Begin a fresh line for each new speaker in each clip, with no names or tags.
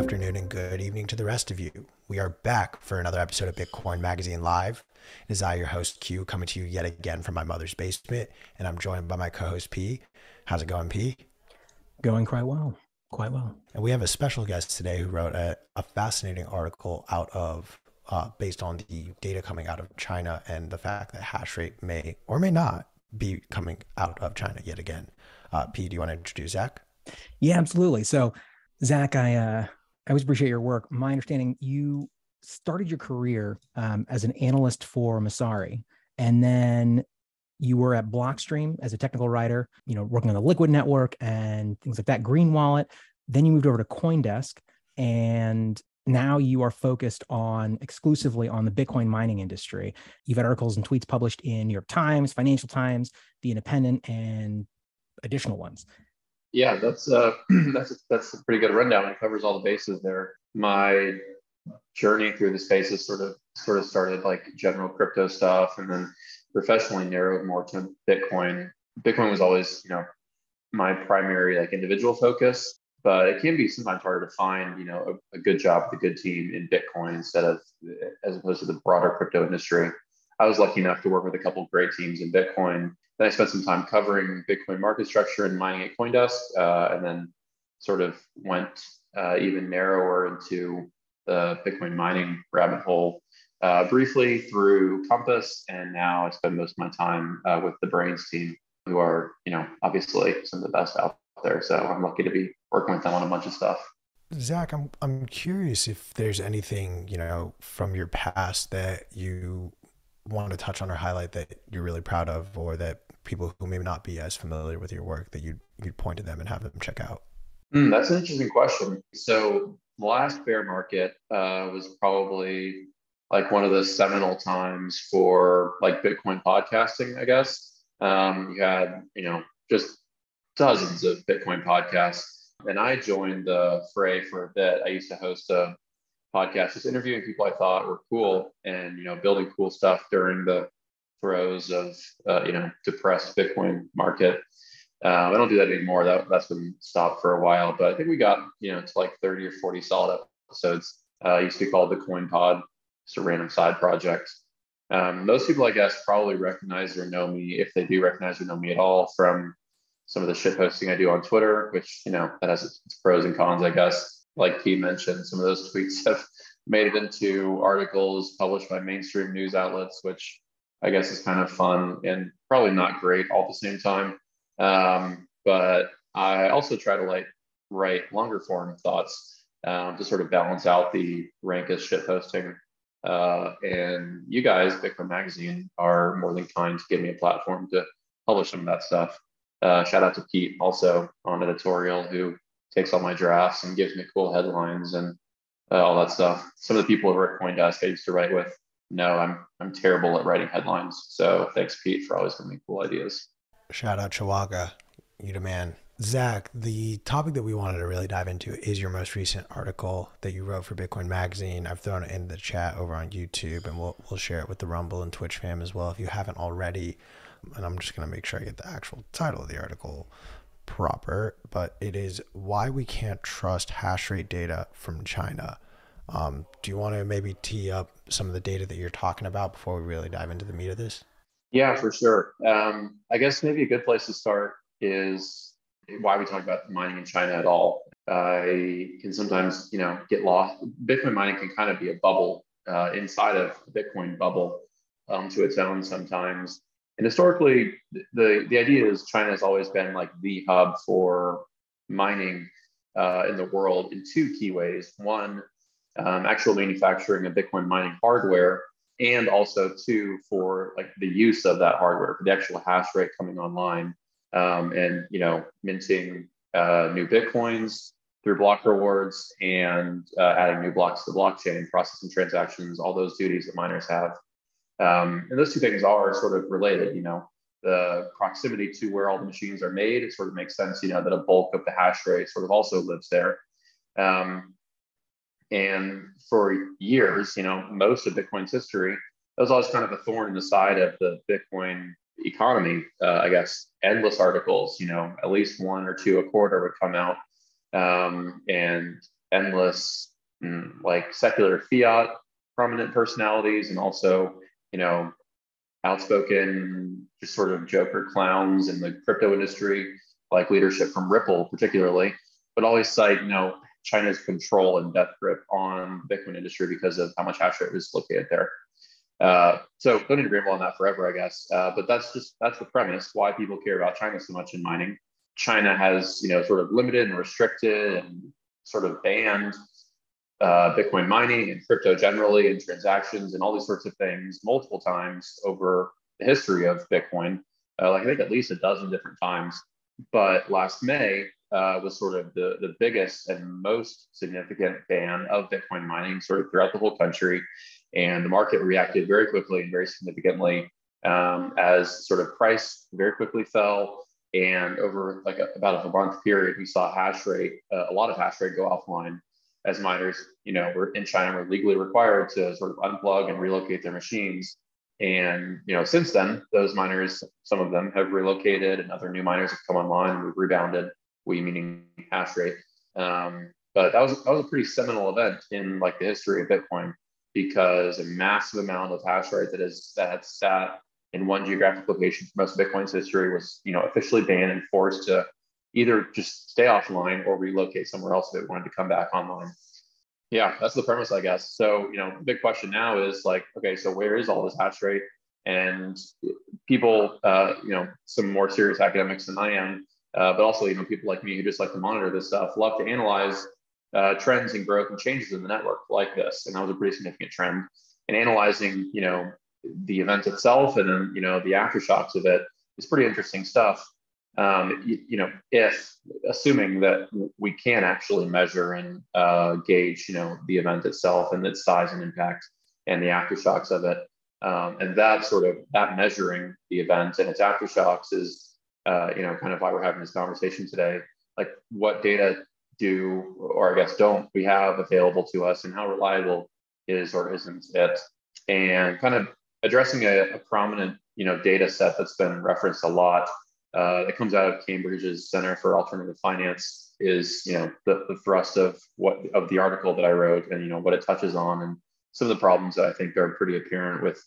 afternoon, and good evening to the rest of you. We are back for another episode of Bitcoin Magazine Live. It is I, your host Q, coming to you yet again from my mother's basement, and I'm joined by my co-host P. How's it going, P?
Going quite well, quite well.
And we have a special guest today who wrote a, a fascinating article out of uh, based on the data coming out of China and the fact that hash rate may or may not be coming out of China yet again. Uh, P, do you want to introduce Zach?
Yeah, absolutely. So, Zach, I uh, I always appreciate your work. My understanding, you started your career um, as an analyst for Messari, and then you were at Blockstream as a technical writer. You know, working on the Liquid network and things like that. Green Wallet. Then you moved over to CoinDesk, and now you are focused on exclusively on the Bitcoin mining industry. You've had articles and tweets published in New York Times, Financial Times, The Independent, and additional ones.
Yeah, that's uh, that's a, that's a pretty good rundown. It covers all the bases there. My journey through the space has sort of sort of started like general crypto stuff, and then professionally narrowed more to Bitcoin. Bitcoin was always, you know, my primary like individual focus, but it can be sometimes harder to find, you know, a, a good job with a good team in Bitcoin instead of as opposed to the broader crypto industry. I was lucky enough to work with a couple great teams in Bitcoin then I spent some time covering Bitcoin market structure and mining at CoinDesk, uh, and then sort of went uh, even narrower into the Bitcoin mining rabbit hole uh, briefly through Compass, and now I spend most of my time uh, with the Braiins team, who are you know obviously some of the best out there. So I'm lucky to be working with them on a bunch of stuff.
Zach, I'm I'm curious if there's anything you know from your past that you want to touch on or highlight that you're really proud of, or that people who may not be as familiar with your work that you'd you'd point to them and have them check out?
Mm, that's an interesting question. So the last bear market uh, was probably like one of the seminal times for like Bitcoin podcasting, I guess. Um, you had, you know, just dozens of Bitcoin podcasts. And I joined the fray for a bit. I used to host a podcast, just interviewing people I thought were cool and, you know, building cool stuff during the throes of uh, you know depressed Bitcoin market. Uh, I don't do that anymore. That that's been stopped for a while, but I think we got you know to like 30 or 40 solid episodes. Uh, used to be called the Coin Pod, just a random side project. Um, most people, I guess, probably recognize or know me if they do recognize or know me at all from some of the shit posting I do on Twitter, which you know that has its pros and cons, I guess. Like Pete mentioned, some of those tweets have made it into articles published by mainstream news outlets, which I guess is kind of fun and probably not great all at the same time. Um, but I also try to like write longer form thoughts um, to sort of balance out the rank rankest shit posting. Uh, and you guys, Bitcoin Magazine, are more than kind to give me a platform to publish some of that stuff. Uh, shout out to Pete also on editorial who takes all my drafts and gives me cool headlines and uh, all that stuff. Some of the people over at CoinDesk I used to write with no, I'm I'm terrible at writing headlines. So thanks, Pete, for always giving me cool ideas.
Shout out Chihuahua, you the man. Zach, the topic that we wanted to really dive into is your most recent article that you wrote for Bitcoin Magazine. I've thrown it in the chat over on YouTube, and we'll we'll share it with the Rumble and Twitch fam as well if you haven't already. And I'm just gonna make sure I get the actual title of the article proper, but it is why we can't trust hash rate data from China. Um, do you want to maybe tee up some of the data that you're talking about before we really dive into the meat of this?
Yeah, for sure. Um, I guess maybe a good place to start is why we talk about mining in China at all. I can sometimes, you know, get lost. Bitcoin mining can kind of be a bubble uh, inside of Bitcoin bubble um, to its own sometimes. And historically, the the idea is China has always been like the hub for mining uh, in the world in two key ways. One, um, actual manufacturing of Bitcoin mining hardware, and also too for like the use of that hardware for the actual hash rate coming online, um, and you know minting uh, new bitcoins through block rewards and uh, adding new blocks to the blockchain, processing transactions, all those duties that miners have. Um, and those two things are sort of related. You know, the proximity to where all the machines are made, it sort of makes sense. You know that a bulk of the hash rate sort of also lives there. Um, and for years, you know, most of Bitcoin's history, that was always kind of a thorn in the side of the Bitcoin economy. Uh, I guess endless articles, you know, at least one or two a quarter would come out. Um, and endless mm, like secular fiat prominent personalities and also you know outspoken just sort of joker clowns in the crypto industry like leadership from ripple particularly but always cite you know china's control and death grip on bitcoin industry because of how much hash rate was located there. Uh, so don't need to ramble on that forever i guess. Uh, but that's just that's the premise why people care about china so much in mining. China has you know sort of limited and restricted and sort of banned uh, Bitcoin mining and crypto generally and transactions and all these sorts of things multiple times over the history of Bitcoin, uh, like I think at least a dozen different times. But last May uh, was sort of the, the biggest and most significant ban of Bitcoin mining sort of throughout the whole country. And the market reacted very quickly and very significantly um, as sort of price very quickly fell. And over like a, about a month period, we saw hash rate, uh, a lot of hash rate go offline as miners, you know, we're in China, we're legally required to sort of unplug and relocate their machines. And you know, since then, those miners, some of them have relocated, and other new miners have come online, and we've rebounded. We meaning hash rate. Um, but that was that was a pretty seminal event in like the history of Bitcoin because a massive amount of hash rate that is that had sat in one geographic location for most of Bitcoin's history was you know officially banned and forced to either just stay offline or relocate somewhere else if it wanted to come back online. Yeah, that's the premise, I guess. So, you know, big question now is like, okay, so where is all this hash rate? And people, uh, you know, some more serious academics than I am, uh, but also, you know, people like me who just like to monitor this stuff, love to analyze uh, trends and growth and changes in the network like this. And that was a pretty significant trend. And analyzing, you know, the event itself and then, you know, the aftershocks of it is pretty interesting stuff um, you, you, know, if assuming that we can actually measure and uh, gauge, you know, the event itself and its size and impact and the aftershocks of it, um, and that sort of that measuring the event and its aftershocks is, uh, you know, kind of why we're having this conversation today. Like, what data do, or I guess don't, we have available to us, and how reliable is or isn't it? And kind of addressing a, a prominent, you know, data set that's been referenced a lot uh, that comes out of Cambridge's Center for Alternative Finance is you know the, the thrust of what of the article that I wrote and you know what it touches on and some of the problems that I think are pretty apparent with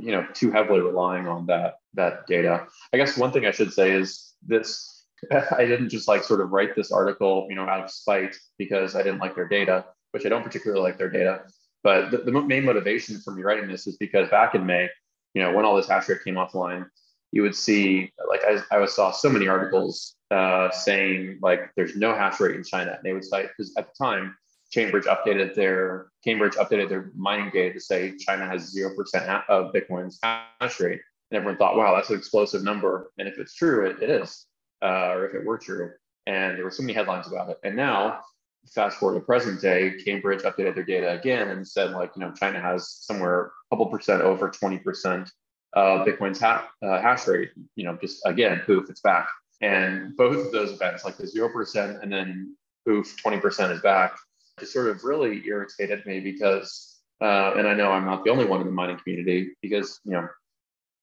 you know too heavily relying on that that data. I guess one thing I should say is this I didn't just like sort of write this article you know out of spite because I didn't like their data, which I don't particularly like their data. But the, the main motivation for me writing this is because back in May, you know, when all this hash rate came offline, you would see like I, I saw so many articles uh, saying like there's no hash rate in China. And they would cite because at the time Cambridge updated their Cambridge updated their mining data to say China has zero percent of Bitcoin's hash rate, and everyone thought, wow, that's an explosive number. And if it's true, it, it is, uh, or if it were true. And there were so many headlines about it. And now, fast forward to present day, Cambridge updated their data again and said like you know China has somewhere a couple percent over twenty percent uh, Bitcoin's ha- uh, hash rate, you know, just again, poof, it's back. And both of those events, like the 0% and then poof, 20% is back, just sort of really irritated me because, uh, and I know I'm not the only one in the mining community because, you know,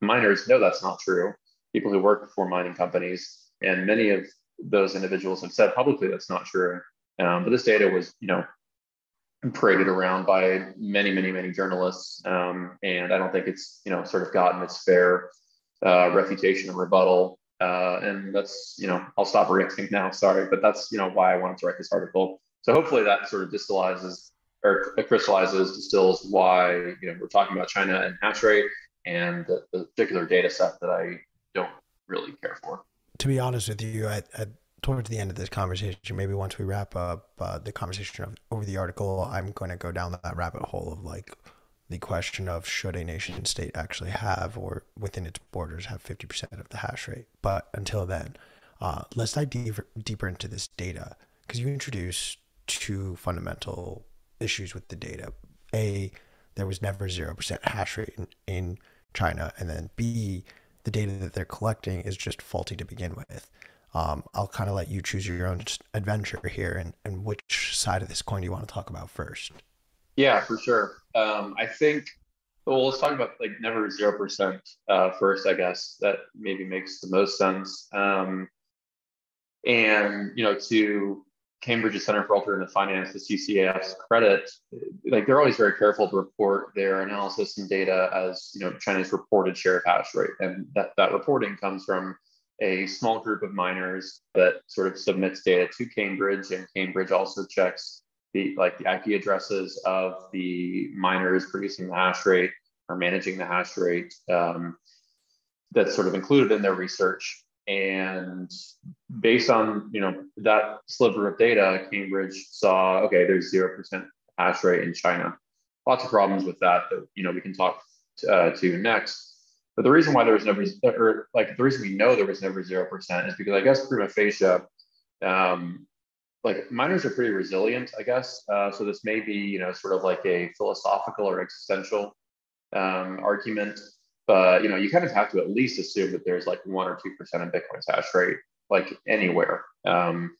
miners know that's not true. People who work for mining companies and many of those individuals have said publicly that's not true. Um, but this data was, you know, paraded around by many, many, many journalists, um, and I don't think it's you know sort of gotten its fair uh, refutation and rebuttal. Uh, and that's you know I'll stop ranting now. Sorry, but that's you know why I wanted to write this article. So hopefully that sort of distillizes or crystallizes, distills why you know we're talking about China and hash rate and the, the particular data set that I don't really care for.
To be honest with you, I, I towards the end of this conversation, maybe once we wrap up uh, the conversation of, over the article, I'm going to go down that rabbit hole of like the question of should a nation state actually have or within its borders have 50% of the hash rate. But until then, uh, let's dive deeper, deeper into this data because you introduced two fundamental issues with the data. A, there was never 0% hash rate in, in China. And then B, the data that they're collecting is just faulty to begin with um, I'll kind of let you choose your own adventure here and, and which side of this coin do you want to talk about first?
Yeah, for sure. Um, I think, well, let's talk about like never 0% uh, first, I guess. That maybe makes the most sense. Um, and, you know, to Cambridge's Center for Alternative Finance, the CCAF's credit, like they're always very careful to report their analysis and data as you know China's reported share of hash rate, and that that reporting comes from a small group of miners that sort of submits data to Cambridge, and Cambridge also checks the like the IP addresses of the miners producing the hash rate or managing the hash rate. Um, that's sort of included in their research and based on you know that sliver of data, Cambridge saw okay, there's zero percent hash rate in China. Lots of problems with that that you know we can talk uh, to next. But the reason why there was never, or like the reason we know there was never zero percent is because I guess prima facie, um, like miners are pretty resilient, I guess. Uh, so this may be you know sort of like a philosophical or existential um, argument but you know, you kind of have to at least assume that there's like one or two percent of Bitcoin's hash rate, like anywhere, um,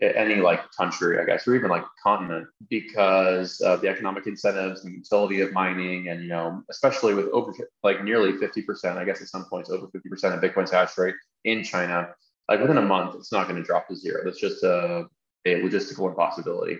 any like country, I guess, or even like continent, because of the economic incentives and utility of mining, and you know, especially with over like nearly fifty percent, I guess at some points over fifty percent of Bitcoin's hash rate in China, like within a month, it's not going to drop to zero. That's just a, a logistical impossibility.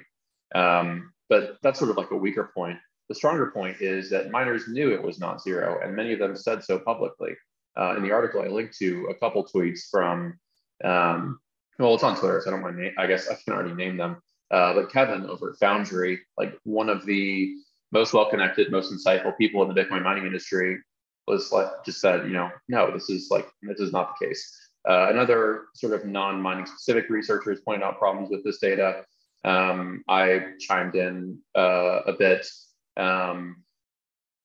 Um, but that's sort of like a weaker point. The stronger point is that miners knew it was not zero, and many of them said so publicly. Uh, in the article, I linked to a couple tweets from, um, well, it's on Twitter, so I don't mind. I guess I can already name them. Uh, but Kevin over at Foundry, like one of the most well-connected, most insightful people in the Bitcoin mining industry, was like just said, you know, no, this is like this is not the case. Uh, another sort of non-mining specific researchers pointed out problems with this data. Um, I chimed in uh, a bit um,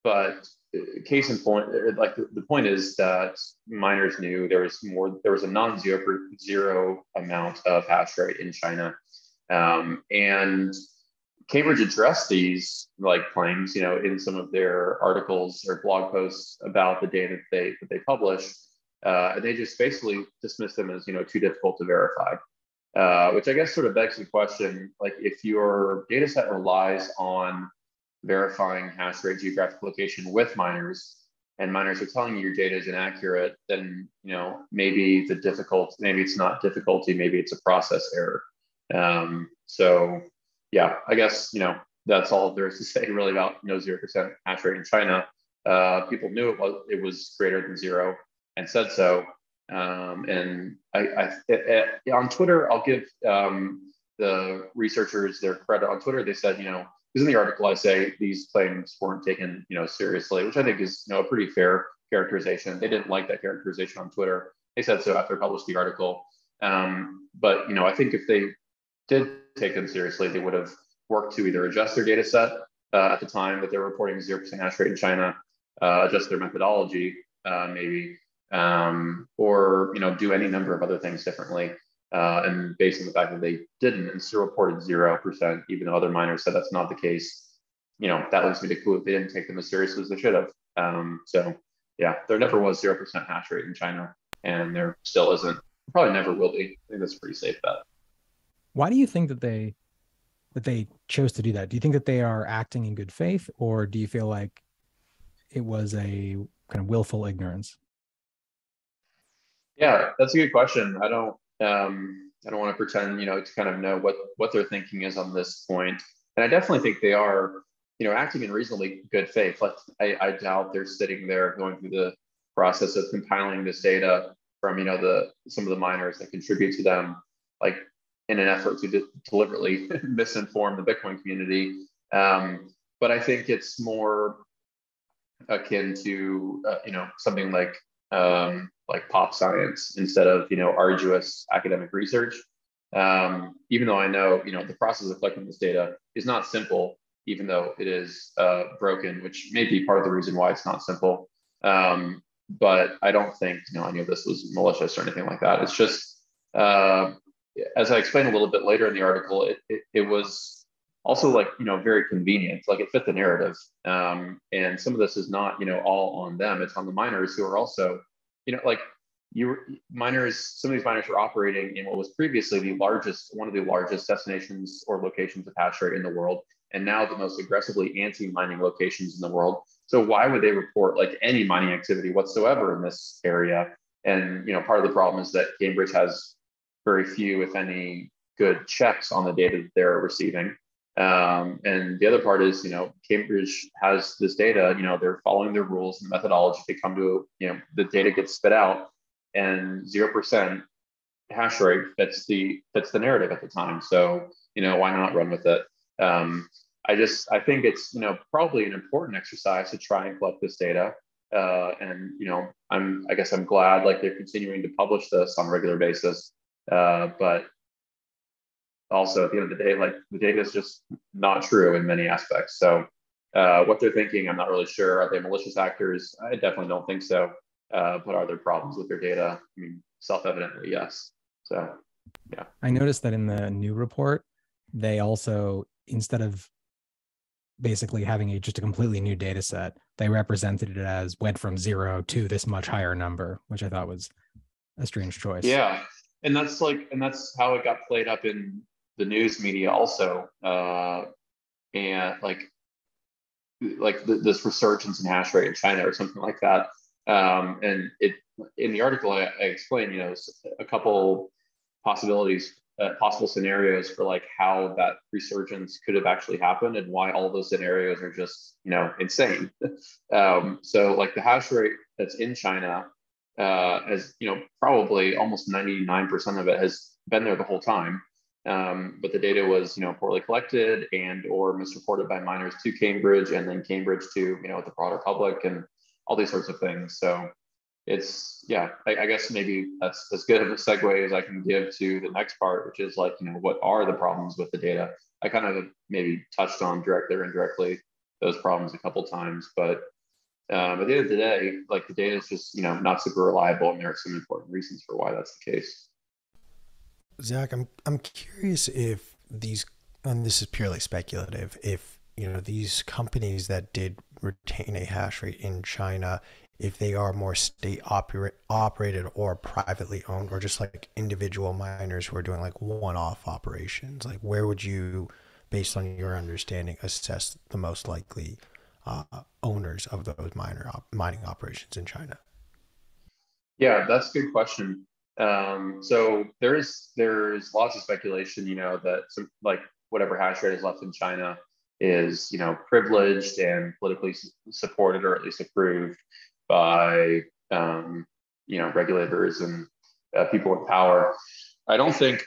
but uh, case in point, uh, like the, the, point is that miners knew there was more, there was a non-zero zero amount of hash rate in China. Um, and Cambridge addressed these like claims, you know, in some of their articles or blog posts about the data that they that they published, uh, and they just basically dismissed them as you know too difficult to verify. Uh, which I guess sort of begs the question, like if your data set relies on verifying hash rate geographic location with miners and miners are telling you your data is inaccurate, then you know maybe the difficult, maybe it's not difficulty, maybe it's a process error. Um, so yeah, I guess you know that's all there is to say really about no zero percent hash rate in China. Uh, people knew it was it was greater than zero and said so. Um, and I, I on Twitter, I'll give um, the researchers their credit on Twitter. They said, you know, because in the article I say these claims weren't taken, you know, seriously, which I think is, you know, a pretty fair characterization. They didn't like that characterization on Twitter. They said so after I published the article. Um, but you know, I think if they did take them seriously, they would have worked to either adjust their data set uh, at the time that they're reporting 0% hash rate in China, uh, adjust their methodology, uh, maybe, um, or you know, do any number of other things differently. Uh, and based on the fact that they didn't and still reported 0%, even though other miners said that's not the case, you know, that leads me to conclude they didn't take them as seriously as they should have. Um, so yeah, there never was 0% hash rate in China and there still isn't. Probably never will be. I think that's a pretty safe bet.
Why do you think that they that they chose to do that? Do you think that they are acting in good faith or do you feel like it was a kind of willful ignorance?
Yeah, that's a good question. I don't um, I don't want to pretend, you know, to kind of know what what their thinking is on this point. And I definitely think they are, you know, acting in reasonably good faith. Like I, I doubt they're sitting there going through the process of compiling this data from, you know, the some of the miners that contribute to them, like in an effort to de- deliberately misinform the Bitcoin community. Um, but I think it's more akin to, uh, you know, something like um, like pop science instead of you know arduous academic research. Um, even though I know you know the process of collecting this data is not simple, even though it is uh, broken, which may be part of the reason why it's not simple. Um, but I don't think you know any of this was malicious or anything like that. It's just uh, as I explained a little bit later in the article, it, it, it was also like you know very convenient like it fit the narrative um, and some of this is not you know all on them it's on the miners who are also you know, like you miners, some of these miners were operating in what was previously the largest, one of the largest destinations or locations of hash rate in the world, and now the most aggressively anti-mining locations in the world. So why would they report like any mining activity whatsoever in this area? And you know, part of the problem is that Cambridge has very few, if any, good checks on the data that they're receiving. Um, and the other part is, you know, Cambridge has this data, you know, they're following their rules and methodology. They come to, you know, the data gets spit out and 0% hash rate fits the, fits the narrative at the time. So, you know, why not run with it? Um, I just, I think it's, you know, probably an important exercise to try and collect this data. Uh, and, you know, I'm, I guess I'm glad like they're continuing to publish this on a regular basis. Uh, but also at the end of the day, like the data is just not true in many aspects. So uh, what they're thinking, I'm not really sure. Are they malicious actors? I definitely don't think so. Uh, but are there problems with their data? I mean, self-evidently, yes. So, yeah.
I noticed that in the new report, they also instead of basically having a just a completely new data set, they represented it as went from zero to this much higher number, which I thought was a strange choice.
Yeah. And that's like, and that's how it got played up in the news media also, uh, and like like th- this resurgence in hash rate in China or something like that. Um, and it in the article I, I explained, you know, a couple possibilities, uh, possible scenarios for like how that resurgence could have actually happened and why all those scenarios are just you know insane. um, so like the hash rate that's in China, uh, has you know probably almost ninety nine percent of it has been there the whole time um, but the data was you know poorly collected and or misreported by miners to Cambridge and then Cambridge to you know the broader public and all these sorts of things. So it's yeah, I, I, guess maybe that's as good of a segue as I can give to the next part, which is like you know what are the problems with the data? I kind of maybe touched on directly or indirectly those problems a couple times, but um, at the end of the day, like the data is just you know not super reliable, and there are some important reasons for why that's the case.
Zach, I'm I'm curious if these, and this is purely speculative, if you know these companies that did retain a hash rate in China, if they are more state operate, operated or privately owned, or just like individual miners who are doing like one-off operations, like where would you, based on your understanding, assess the most likely uh, owners of those miner op- mining operations in China?
Yeah, that's a good question. Um, so there is there's lots of speculation, you know, that some like whatever hash rate is left in China is you know privileged and politically supported or at least approved by um, you know regulators and uh, people in power. I don't think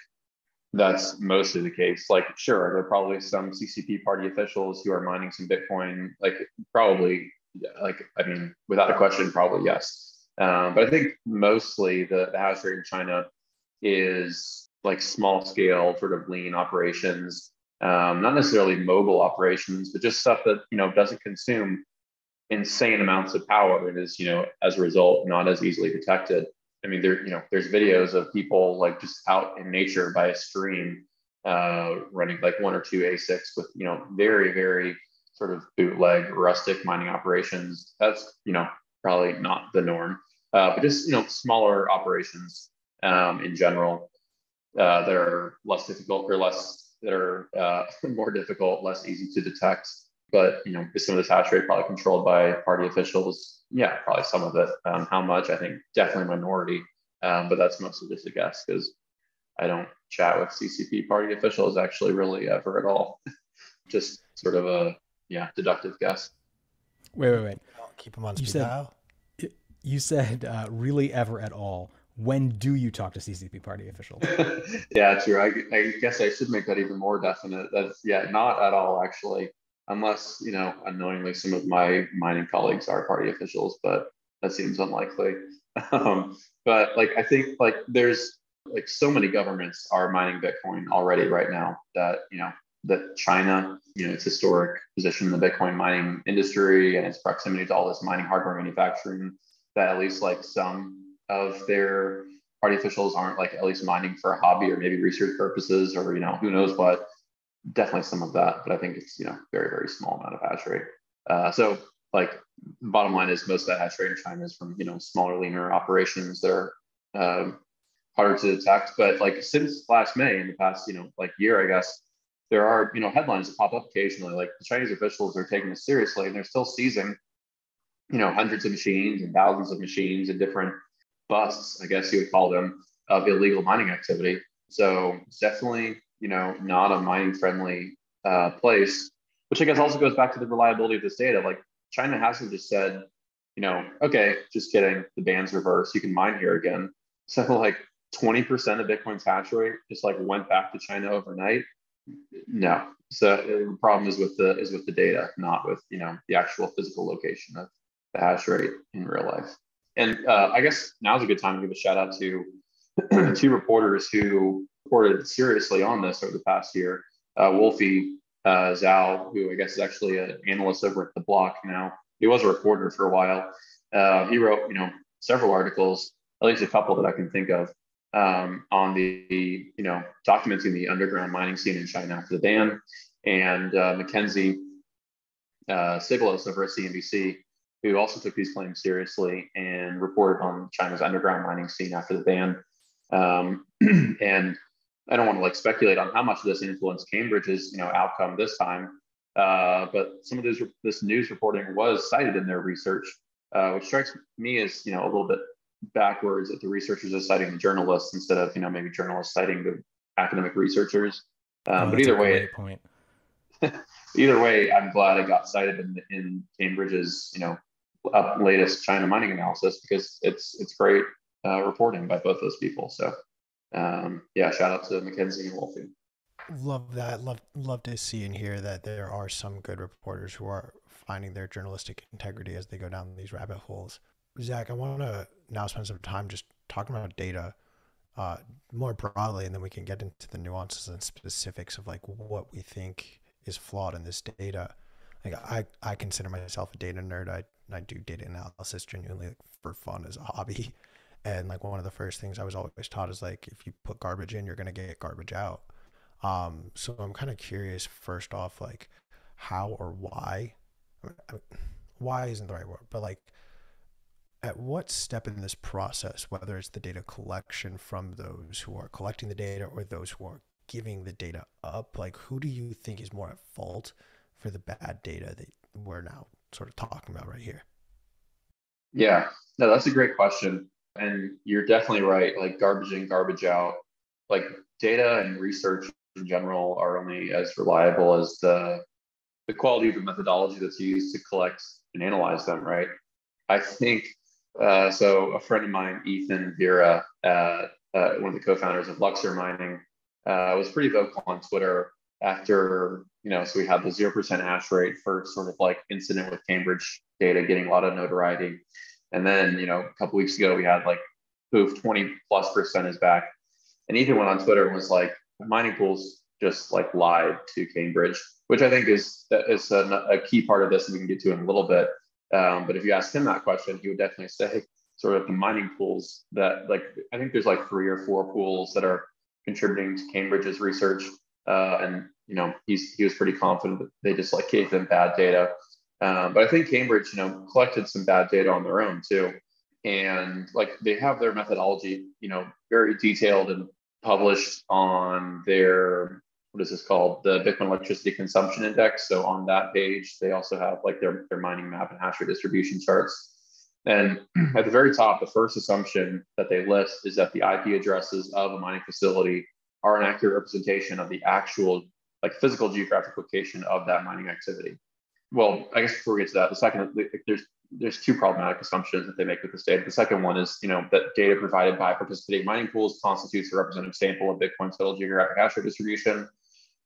that's mostly the case. Like, sure, there are probably some CCP party officials who are mining some Bitcoin. Like, probably, like I mean, without a question, probably yes. Um, but I think mostly the, the hash rate in China is like small scale, sort of lean operations, um, not necessarily mobile operations, but just stuff that you know doesn't consume insane amounts of power and is you know as a result not as easily detected. I mean, there you know there's videos of people like just out in nature by a stream uh, running like one or two ASICs with you know very very sort of bootleg rustic mining operations. That's you know probably not the norm uh, but just you know smaller operations um, in general uh, that are less difficult or less that are uh, more difficult, less easy to detect. But you know, some of this hash rate probably controlled by party officials. Yeah, probably some of it. Um, how much? I think definitely minority. Um, but that's mostly just a guess because I don't chat with CCP party officials actually really ever at all. just sort of a yeah deductive guess.
Wait, wait, wait.
I'll keep them on speed dial
you said uh, really ever at all. When do you talk to CCP party officials?
yeah, true. I, I guess I should make that even more definite. That's yeah, not at all actually, unless you know unknowingly some of my mining colleagues are party officials, but that seems unlikely. Um, but like I think like there's like so many governments are mining Bitcoin already right now that you know that China, you know, its historic position in the Bitcoin mining industry and its proximity to all this mining hardware manufacturing that at least like some of their party officials aren't like at least mining for a hobby or maybe research purposes or you know who knows what. Definitely some of that but i think it's you know very very small amount of hash rate. Uh, so like bottom line is most of that hash rate in china is from you know smaller leaner operations that are um, harder to detect. But like since last may in the past you know like year i guess there are you know headlines that pop up occasionally like the chinese officials are taking this seriously and they're still seizing you know, hundreds of machines and thousands of machines and different busts, I guess you would call them, of illegal mining activity. So it's definitely, you know, not a mining friendly uh, place, which I guess also goes back to the reliability of this data. Like China hasn't just said, you know, okay, just kidding, the ban's reversed, you can mine here again. So like 20% of Bitcoin's hash rate just like went back to China overnight. No. So the problem is with the is with the data, not with you know the actual physical location of the hash rate in real life. And uh, I guess now's a good time to give a shout out to two reporters who reported seriously on this over the past year. Uh, Wolfie uh, Zhao, who I guess is actually an analyst over at the Block now. He was a reporter for a while. Uh, he wrote, you know, several articles, at least a couple that I can think of, um, on the, you know, documenting the underground mining scene in China after the ban. And uh, Mackenzie uh, Sigalos over at CNBC, who also took these claims seriously and reported on China's underground mining scene after the ban. Um, and I don't want to like speculate on how much of this influenced Cambridge's you know outcome this time, uh, but some of this this news reporting was cited in their research, uh, which strikes me as you know a little bit backwards that the researchers are citing the journalists instead of you know maybe journalists citing the academic researchers. Um, oh, but either way, point. either way, I'm glad it got cited in, in Cambridge's you know up latest China mining analysis because it's it's great uh, reporting by both those people. So um, yeah, shout out to Mackenzie and Wolfie.
Love that. Love love to see and hear that there are some good reporters who are finding their journalistic integrity as they go down these rabbit holes. Zach, I want to now spend some time just talking about data uh, more broadly, and then we can get into the nuances and specifics of like what we think is flawed in this data. Like I, I consider myself a data nerd. I, I do data analysis genuinely like for fun as a hobby. And like one of the first things I was always taught is like if you put garbage in, you're gonna get garbage out. Um, so I'm kind of curious. First off, like how or why? I mean, why isn't the right word, but like at what step in this process, whether it's the data collection from those who are collecting the data or those who are giving the data up, like who do you think is more at fault for the bad data that we're now sort of talking about right here?
Yeah, no, that's a great question. And you're definitely right. Like garbage in, garbage out. Like data and research in general are only as reliable as the the quality of the methodology that's used to collect and analyze them. Right. I think uh, so. A friend of mine, Ethan Vera, uh, uh, one of the co-founders of Luxor Mining, uh, was pretty vocal on Twitter after you know. So we had the zero percent hash rate for sort of like incident with Cambridge data getting a lot of notoriety. And then, you know, a couple weeks ago, we had like poof, 20 plus percent is back. And Ethan went on Twitter and was like, mining pools just like lied to Cambridge, which I think is is a, a key part of this, and we can get to in a little bit. Um, but if you asked him that question, he would definitely say sort of the mining pools that like I think there's like three or four pools that are contributing to Cambridge's research, uh, and you know he's he was pretty confident that they just like gave them bad data. Um, but I think Cambridge, you know, collected some bad data on their own too. And like they have their methodology, you know, very detailed and published on their what is this called? The Bitcoin electricity consumption index. So on that page, they also have like their, their mining map and hash rate distribution charts. And at the very top, the first assumption that they list is that the IP addresses of a mining facility are an accurate representation of the actual like physical geographic location of that mining activity well, I guess before we get to that, the second there's there's two problematic assumptions that they make with this data. The second one is, you know, that data provided by participating mining pools constitutes a representative sample of Bitcoin's total geographic hash rate distribution,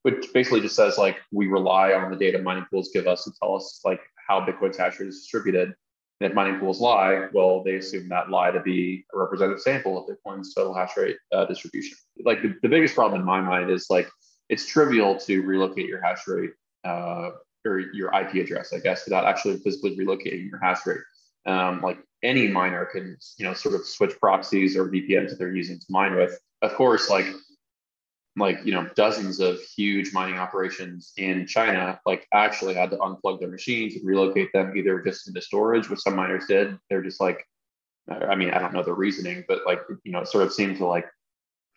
which basically just says like we rely on the data mining pools give us to tell us like how Bitcoin's hash rate is distributed. And if mining pools lie, well, they assume that lie to be a representative sample of Bitcoin's total hash rate uh, distribution. Like the, the biggest problem in my mind is like it's trivial to relocate your hash rate uh, or your IP address, I guess, without actually physically relocating your hash rate. Um, like any miner can, you know, sort of switch proxies or VPNs that they're using to mine with. Of course, like like you know dozens of huge mining operations in China like actually had to unplug their machines and relocate them either just into storage, which some miners did. They're just like, I mean, I don't know the reasoning, but like you know, it sort of seemed to like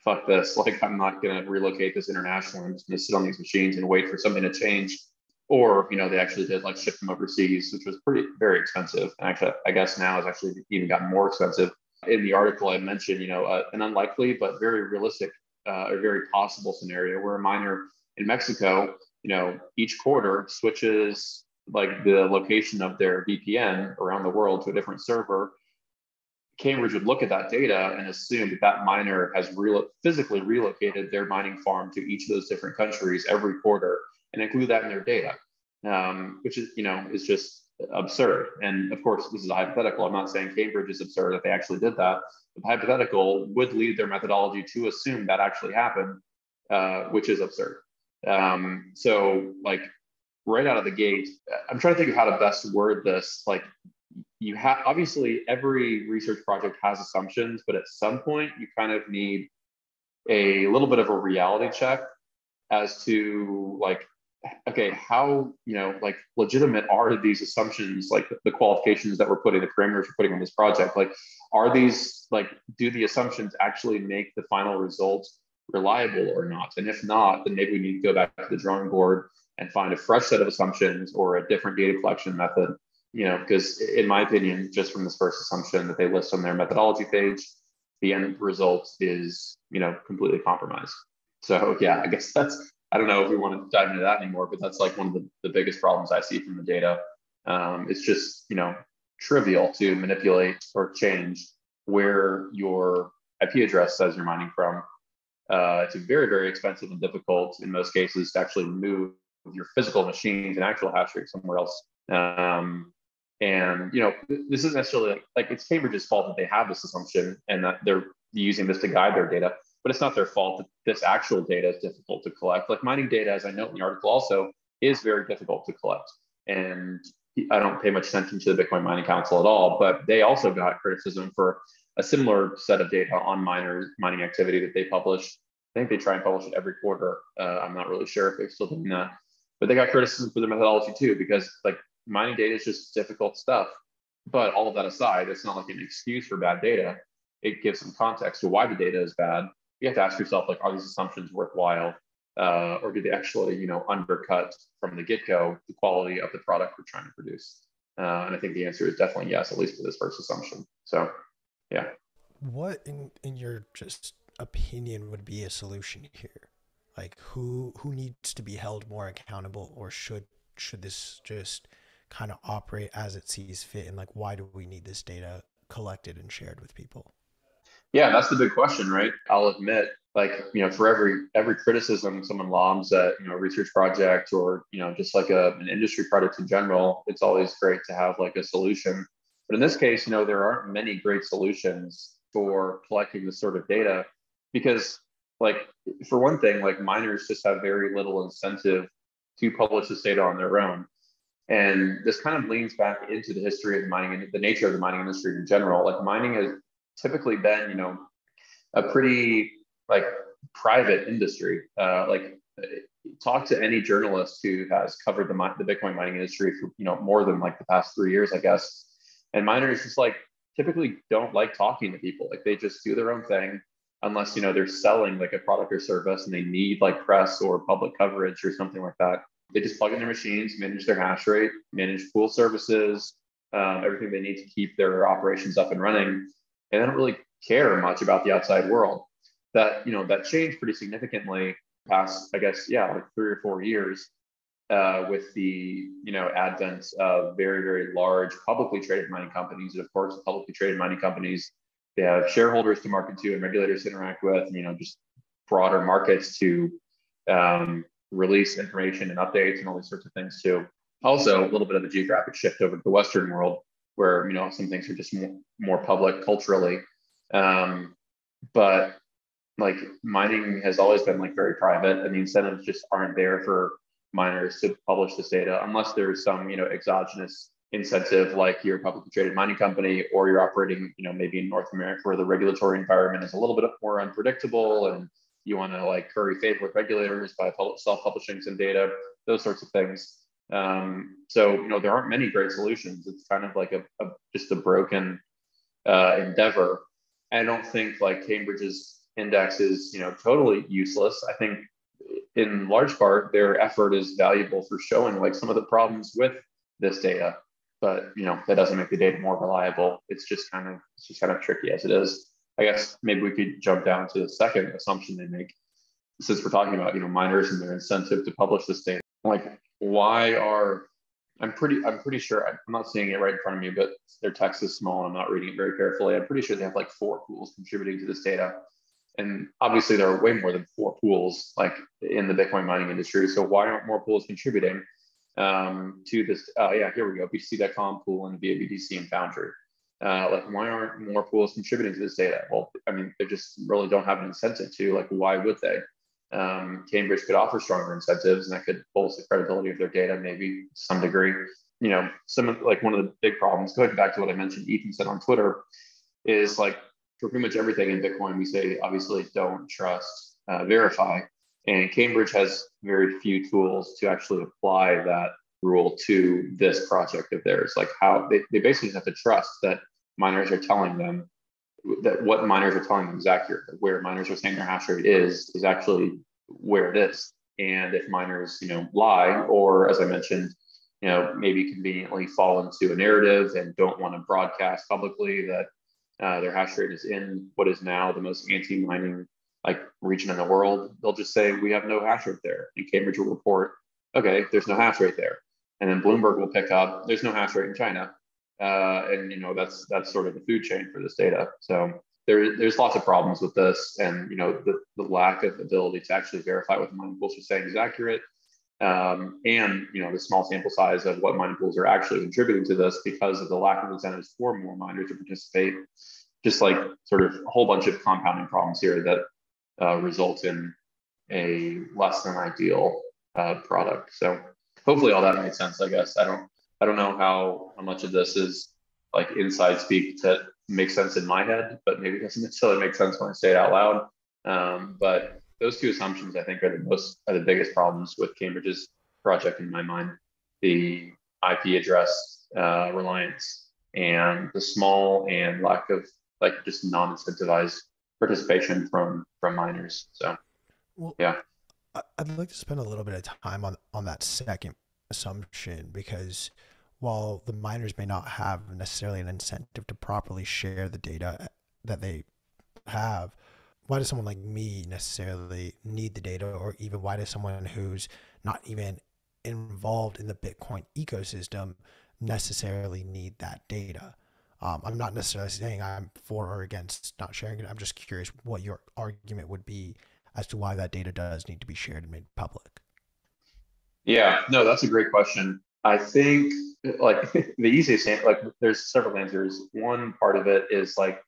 fuck this. Like I'm not gonna relocate this internationally. I'm just gonna sit on these machines and wait for something to change or you know they actually did like ship them overseas which was pretty very expensive and actually i guess now it's actually even gotten more expensive in the article i mentioned you know uh, an unlikely but very realistic uh, a very possible scenario where a miner in Mexico, you know, each quarter switches like the location of their VPN around the world to a different server. Cambridge would look at that data and assume that that miner has real, physically relocated their mining farm to each of those different countries every quarter and include that in their data, um, which is, you know, is just absurd. And of course, this is a hypothetical. I'm not saying Cambridge is absurd that they actually did that. The hypothetical would lead their methodology to assume that actually happened, uh, which is absurd. Um, so, like, right out of the gate, I'm trying to think of how to best word this. Like, you have obviously every research project has assumptions, but at some point, you kind of need a little bit of a reality check as to like okay, how, you know, like legitimate are these assumptions, like the qualifications that we're putting, the parameters we're putting on this project? Like, are these, like, do the assumptions actually make the final results reliable or not? And if not, then maybe we need to go back to the drawing board and find a fresh set of assumptions or a different data collection method, you know, because in my opinion, just from this first assumption that they list on their methodology page, the end result is, you know, completely compromised. So yeah, I guess that's I don't know if we want to dive into that anymore, but that's like one of the, the biggest problems I see from the data. Um, it's just, you know, trivial to manipulate or change where your IP address says you're mining from. Uh, it's very, very expensive and difficult in most cases to actually move your physical machines and actual hash rate somewhere else. Um, and you know, this isn't necessarily like, like it's Cambridge's fault that they have this assumption and that they're using this to guide their data but it's not their fault that this actual data is difficult to collect. Like mining data, as I note in the article, also is very difficult to collect. And I don't pay much attention to the Bitcoin Mining Council at all, but they also got criticism for a similar set of data on miners mining activity that they published. I think they try and publish it every quarter. Uh, I'm not really sure if they're still doing that, but they got criticism for their methodology too, because like mining data is just difficult stuff. But all of that aside, it's not like an excuse for bad data. It gives some context to why the data is bad you have to ask yourself like, are these assumptions worthwhile? Uh, or do they actually, you know, undercut from the get-go the quality of the product we're trying to produce? Uh, and I think the answer is definitely yes, at least for this first assumption. So, yeah.
What, in in your just opinion, would be a solution here? Like, who who needs to be held more accountable, or should should this just kind of operate as it sees fit? And like, why do we need this data collected and shared with people?
Yeah, that's the big question, right? I'll admit, like, you know, for every every criticism someone lobs at, you know, a research project or, you know, just like a, an industry product in general, it's always great to have like a solution. But in this case, you know, there aren't many great solutions for collecting this sort of data because like for one thing, like miners just have very little incentive to publish this data on their own. And this kind of leans back into the history of the mining and the nature of the mining industry in general. Like mining has typically been, you know, a pretty like private industry. Uh, like talk to any journalist who has covered the, the Bitcoin mining industry for, you know, more than like the past three years, I guess. And miners just like typically don't like talking to people. Like they just do their own thing unless, you know, they're selling like a product or service and they need like press or public coverage or something like that. They just plug in their machines, manage their hash rate, manage pool services, um, everything they need to keep their operations up and running and they don't really care much about the outside world. That you know that changed pretty significantly past, I guess, yeah, like three or four years uh, with the you know advent of very very large publicly traded mining companies. And of course, publicly traded mining companies they have shareholders to market to and regulators to interact with. And, you know, just broader markets to um, release information and updates and all these sorts of things too. Also, a little bit of a geographic shift over to the Western world where you know some things are just more, more public culturally. Um, but like mining has always been like very private. And the incentives just aren't there for miners to publish this data unless there's some you know exogenous incentive like you're a publicly traded mining company or you're operating you know maybe in north america where the regulatory environment is a little bit more unpredictable and you want to like curry favor with regulators by self-publishing some data those sorts of things um, so you know there aren't many great solutions. It's kind of like a, a just a broken uh, endeavor. I don't think like Cambridge's index is you know totally useless. I think in large part their effort is valuable for showing like some of the problems with this data, but you know that doesn't make the data more reliable. It's just kind of it's just kind of tricky as it is. I guess maybe we could jump down to the second assumption they make. Since we're talking about you know miners and their incentive to publish this data, like why are I'm pretty I'm pretty sure I'm not seeing it right in front of me, but their text is small and I'm not reading it very carefully. I'm pretty sure they have like four pools contributing to this data. And obviously there are way more than four pools like in the Bitcoin mining industry. So why aren't more pools contributing um, to this? Uh, yeah, here we go. BTC.com Poolin BTC and Foundry. Uh, like why aren't more pools contributing to this data? Well, I mean, they just really don't have an incentive to. Like, why would they? Um, Cambridge could offer stronger incentives, and that could bolster the credibility of their data, maybe some degree. You know, some of, like one of the big problems. Going back to what I mentioned, Ethan said on Twitter, is like for pretty much everything in Bitcoin, we say obviously don't trust, uh, verify, and Cambridge has very few tools to actually apply that rule to this project of theirs. Like how they, they basically have to trust that miners are telling them that what miners are telling them is accurate. Where miners are saying their hash rate is is actually where it is. And if miners, you know, lie or as I mentioned, you know, maybe conveniently fall into a narrative and don't want to broadcast publicly that uh, their hash rate is in what is now the most anti-mining like region in the world, they'll just say we have no hash rate there, and Cambridge will report, okay, there's no hash rate there, and then Bloomberg will pick up, there's no hash rate in China, uh, and you know that's that's sort of the food chain for this data. So there, there's lots of problems with this, and you know the, the lack of ability to actually verify what the mining pools are saying is accurate, um, and you know the small sample size of what mining pools are actually contributing to this because of the lack of incentives for more miners to participate. Just like sort of a whole bunch of compounding problems here that uh, result in a less than ideal uh, product. So hopefully all that made sense. I guess I don't I don't know how, how much of this is like inside speak to make sense in my head, but maybe doesn't necessarily make sense when I say it out loud. Um, but those two assumptions, I think, are the most are the biggest problems with Cambridge's project in my mind: the IP address uh, reliance and the small and lack of like just non-incentivized participation from from miners. So, well, yeah,
I'd like to spend a little bit of time on on that second assumption because while the miners may not have necessarily an incentive to properly share the data that they have, why does someone like me necessarily need the data, or even why does someone who's not even involved in the Bitcoin ecosystem necessarily need that data? Um, I'm not necessarily saying I'm for or against not sharing it. I'm just curious what your argument would be as to why that data does need to be shared and made public.
Yeah, no, that's a great question. I think like the easiest answer, like there's several answers. One part of it is like,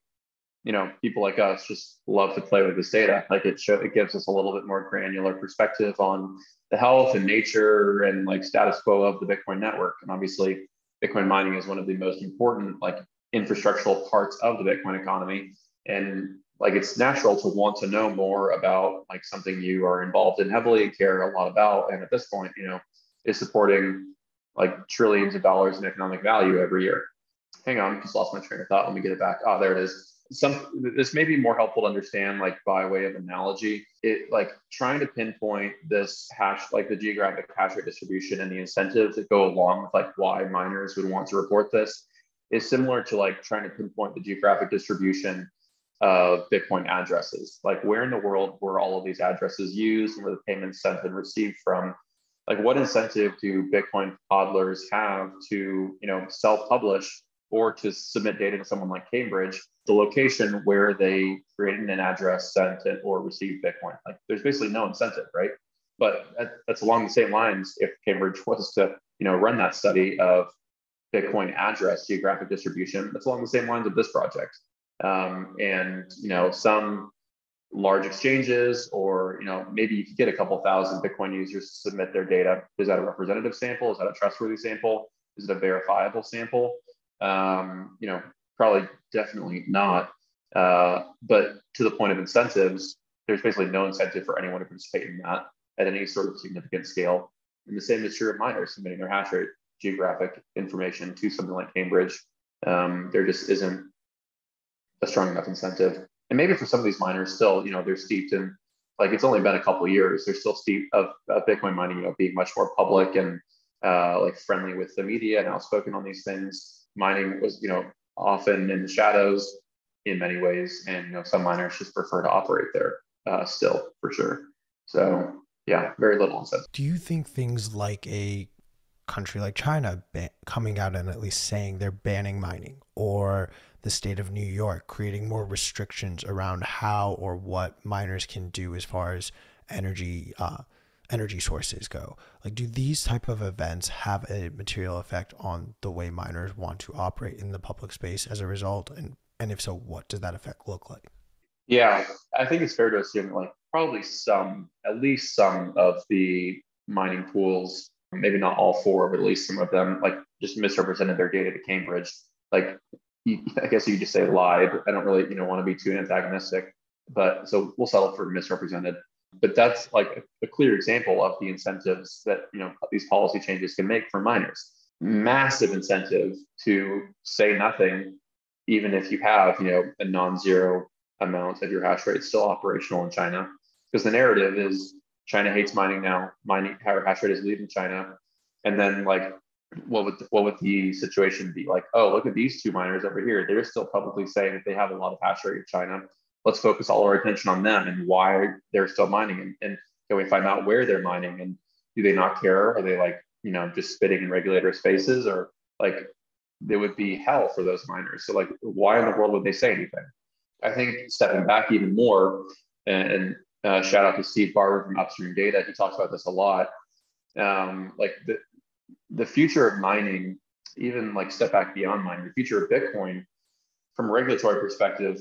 you know, people like us just love to play with this data. Like it show it gives us a little bit more granular perspective on the health and nature and like status quo of the Bitcoin network. And obviously, Bitcoin mining is one of the most important like infrastructural parts of the Bitcoin economy. And like it's natural to want to know more about like something you are involved in heavily and care a lot about. And at this point, you know, is supporting like trillions of dollars in economic value every year. Hang on, just lost my train of thought. Let me get it back. Oh, there it is. Some this may be more helpful to understand, like by way of analogy. It like trying to pinpoint this hash, like the geographic hash rate distribution and the incentives that go along with like why miners would want to report this is similar to like trying to pinpoint the geographic distribution of Bitcoin addresses. Like where in the world were all of these addresses used and were the payments sent and received from? Like what incentive do Bitcoin hodlers have to, you know, self-publish or to submit data to someone like Cambridge, the location where they created an address, sent it, or received Bitcoin? Like there's basically no incentive, right? But that's along the same lines. If Cambridge was to, you know, run that study of Bitcoin address geographic distribution, that's along the same lines of this project um, and you know some large exchanges or you know maybe you could get a couple thousand bitcoin users to submit their data. Is that a representative sample? Is that a trustworthy sample? Is it a verifiable sample? Um, you know probably definitely not. Uh, but to the point of incentives there's basically no incentive for anyone to participate in that at any sort of significant scale. And the same is true of miners submitting their hash rate geographic information to something like cambridge. Um, there just isn't a strong enough incentive. And maybe for some of these miners, still, you know, they're steeped in like it's only been a couple years. They're still steeped of, of Bitcoin mining, you know, being much more public and uh, like friendly with the media and outspoken on these things. Mining was, you know, often in the shadows. in many ways, and you know some miners just prefer to operate there uh, still for sure. So yeah, very little incentive.
Do you think things like a country like China ban- coming out and at least saying they're banning mining, or the state of New York creating more restrictions around how or what miners can do as far as energy uh, energy sources go? Like, do these type of events have a material effect on the way miners want to operate in the public space as a result? And and if so, what does that effect look like?
Yeah, I think it's fair to assume like probably some, at least some of the mining pools, maybe not all four, but at least some of them, like just misrepresented their data to Cambridge. Like, I guess you could just say lied. I don't really, you know, want to be too antagonistic, but so we'll settle for misrepresented. But that's like a, clear example of the incentives that you know these policy changes can make for miners. Massive incentive to say nothing, even if you have you know a non-zero amount of your hash rate still operational in China. Because the narrative is China hates mining now. Mining power hash rate is leaving China, and then like what would what would the situation be like? Oh, look at these two miners over here. They're still publicly saying that they have a lot of hash rate in China. Let's focus all our attention on them and why they're still mining, and, and can we find out where they're mining and do they not care? Are they like you know just spitting in regulators' faces, or like there would be hell for those miners? So like, why in the world would they say anything? I think stepping back even more, and, uh, shout out to Steve Barbour from Upstream Data, he talks about this a lot. Um, like the the future of mining, even like step back beyond mining, the future of Bitcoin, from a regulatory perspective,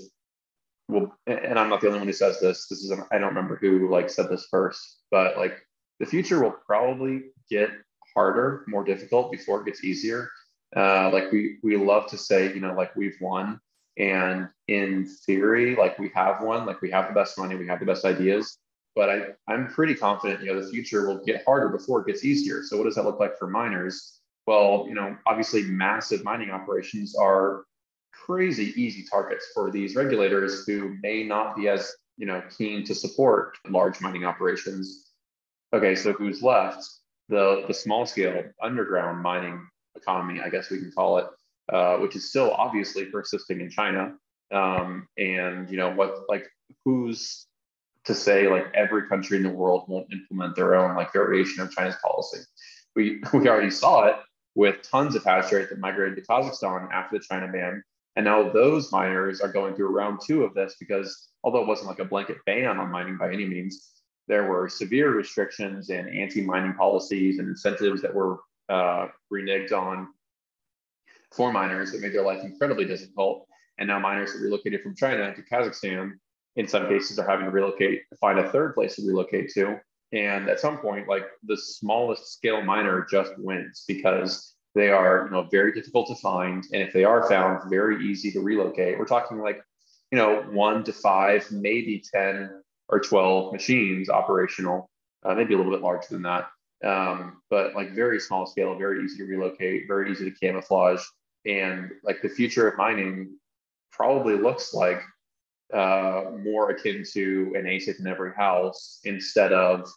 will. And I'm not the only one who says this. This is I don't remember who like said this first, but like the future will probably get harder, more difficult before it gets easier. Uh, like we we love to say, you know, like we've won and in theory, like we have one, like we have the best money, we have the best ideas. But I, I'm pretty confident, you know, the future will get harder before it gets easier. So what does that look like for miners? Well, you know, obviously massive mining operations are crazy easy targets for these regulators who may not be as, you know, keen to support large mining operations. Okay, so who's left? The the small scale underground mining economy, I guess we can call it uh, which is still obviously persisting in China. Um, and you know what, like who's to say like every country in the world won't implement their own like variation of China's policy? We we already saw it with tons of hash rate that migrated to Kazakhstan after the China ban. And now those miners are going through round two of this because although it wasn't like a blanket ban on mining by any means, there were severe restrictions and anti-mining policies and incentives that were uh, reneged on for miners that made their life incredibly difficult. And now miners that relocated from China to Kazakhstan, in some cases, are having to relocate, find a third place to relocate to. And at some point, like the smallest scale miner just wins because they are, you know, very difficult to find. And if they are found, very easy to relocate. We're talking like, you know, one to five, maybe 10 or 12 machines operational, uh, maybe a little bit larger than that. Um, but like very small scale, very easy to relocate, very easy to camouflage and like the future of mining probably looks like uh, more akin to an ASIC in every house instead of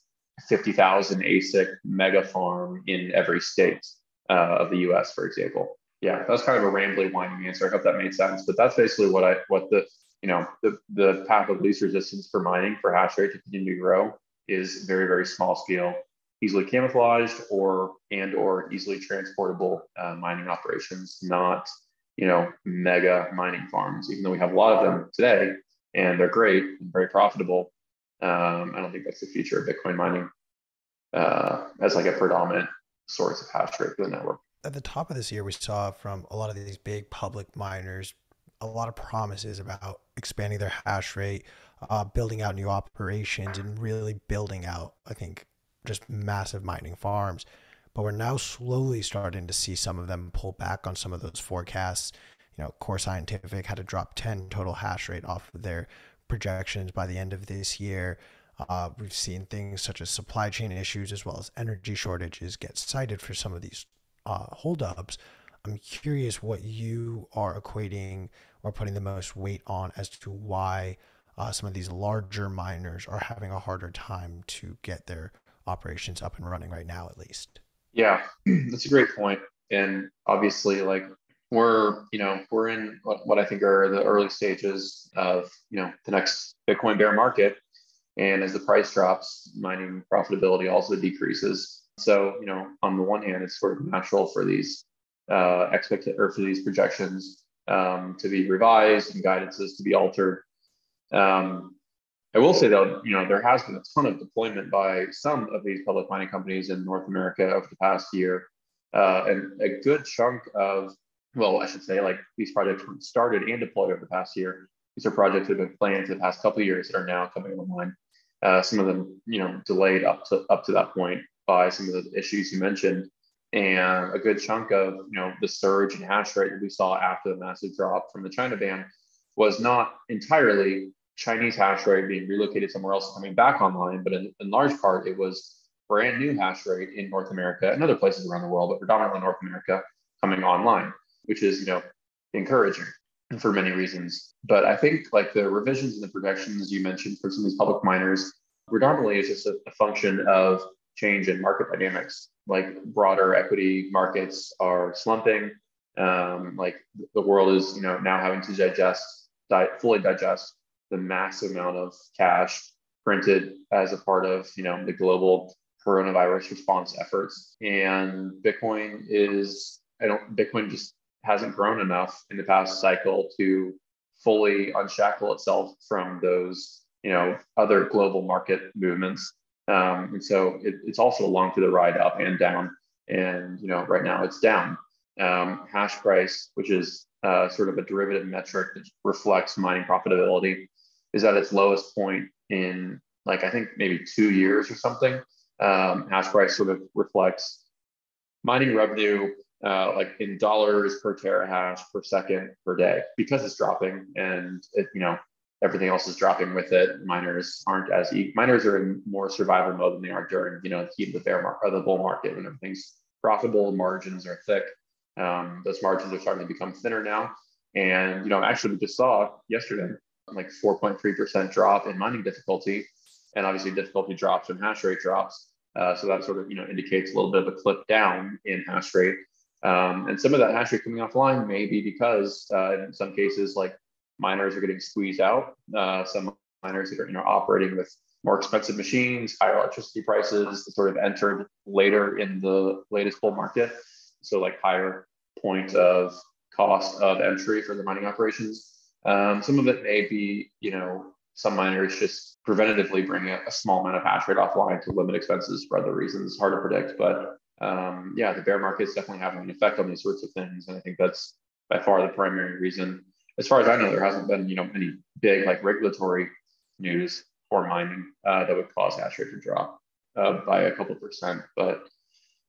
50,000 ASIC mega farm in every state uh, of the US, for example. Yeah, that's kind of a rambly, whining answer. I hope that made sense. But that's basically what I, what the, you know, the, the path of least resistance for mining for hash rate to continue to grow is very, very small scale easily camouflaged or and or easily transportable uh, mining operations, not you know mega mining farms. Even though we have a lot of them today and they're great and very profitable, um, I don't think that's the future of Bitcoin mining uh, as like a predominant source of hash rate for the network.
At the top of this year, we saw from a lot of these big public miners a lot of promises about expanding their hash rate, uh, building out new operations, and really building out, I think, just massive mining farms. But we're now slowly starting to see some of them pull back on some of those forecasts. You know, Core Scientific had to drop 10 total hash rate off of their projections by the end of this year. Uh, we've seen things such as supply chain issues as well as energy shortages get cited for some of these uh, holdups. I'm curious what you are equating or putting the most weight on as to why uh, some of these larger miners are having a harder time to get their operations up and running right now, at least.
Yeah, that's a great point. And obviously, like we're you know we're in what, what I think are the early stages of you know the next Bitcoin bear market, and as the price drops, mining profitability also decreases. So you know on the one hand, it's sort of natural for these uh, expect or for these projections um, to be revised and guidances to be altered. Um, I will say though, you know, there has been a ton of deployment by some of these public mining companies in North America over the past year. Uh, and a good chunk of, well, I should say, like these projects started and deployed over the past year. These are projects that have been planned for the past couple of years that are now coming online. Uh, some of them, you know, delayed up to up to that point by some of the issues you mentioned, and a good chunk of, you know, the surge in hash rate that we saw after the massive drop from the China ban was not entirely Chinese hash rate being relocated somewhere else and coming back online, but in, in large part, it was brand new hash rate in North America and other places around the world, but predominantly North America coming online, which is, you know, encouraging for many reasons. But I think like the revisions and the projections you mentioned for some of these public miners, predominantly is just a, a function of change in market dynamics. Like broader equity markets are slumping. Um, like the world is, you know, now having to digest, di- fully digest the massive amount of cash printed as a part of you know the global coronavirus response efforts. And bitcoin is i don't bitcoin just hasn't grown enough in the past cycle to fully unshackle itself from those you know other global market movements. Um, and so it, it's also along to the ride up and down. And you know right now it's down. Um, hash price which is uh, sort of a derivative metric that reflects mining profitability is at its lowest point in like I think maybe two years or something. Um, hash price sort of reflects mining revenue uh, like in dollars per terahash per second per day because it's dropping and it you know everything else is dropping with it. Miners aren't as e- miners are in more survival mode than they are during you know the the bear market the bull market when everything's profitable, margins are thick. Um, those margins are starting to become thinner now. And you know, actually, we just saw yesterday like 4.3% drop in mining difficulty. And obviously difficulty drops when hash rate drops. Uh, so that sort of you know indicates a little bit of a clip down in hash rate. Um, and some of that hash rate coming offline may be because uh, in some cases like miners are getting squeezed out. Uh, some miners that are you know operating with more expensive machines, higher electricity prices, sort of entered later in the latest bull market. So like higher point of cost of entry for the mining operations. Um, some of it may be, you know, some miners just preventatively bring a, a, small amount of hash rate offline to limit expenses for other reasons. It's Hard to predict, but um, yeah, the bear market is definitely having an effect on these sorts of things, and I think that's by far the primary reason. As far as I know, there hasn't been, you know, any big like regulatory news for mining uh, that would cause hash rate to drop uh, by a couple percent, but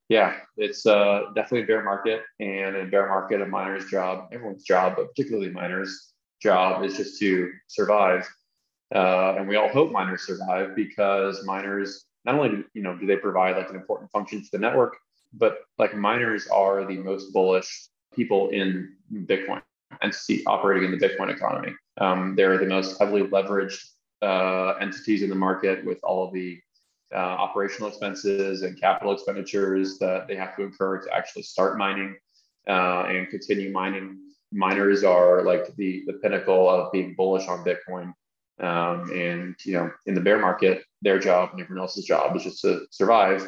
yeah, it's uh, definitely a bear market, and in bear market, a miner's job, everyone's job, but particularly miners, job is just to survive. Uh, and we all hope miners survive because miners not only do, you know do they provide like an important function to the network, but like miners are the most bullish people in Bitcoin entity operating in the Bitcoin economy. Um, they're the most heavily leveraged uh, entities in the market with all of the uh, operational expenses and capital expenditures that they have to incur to actually start mining uh, and continue mining miners are like the the pinnacle of being bullish on Bitcoin. Um, and you know, in the bear market, their job and everyone else's job is just to survive,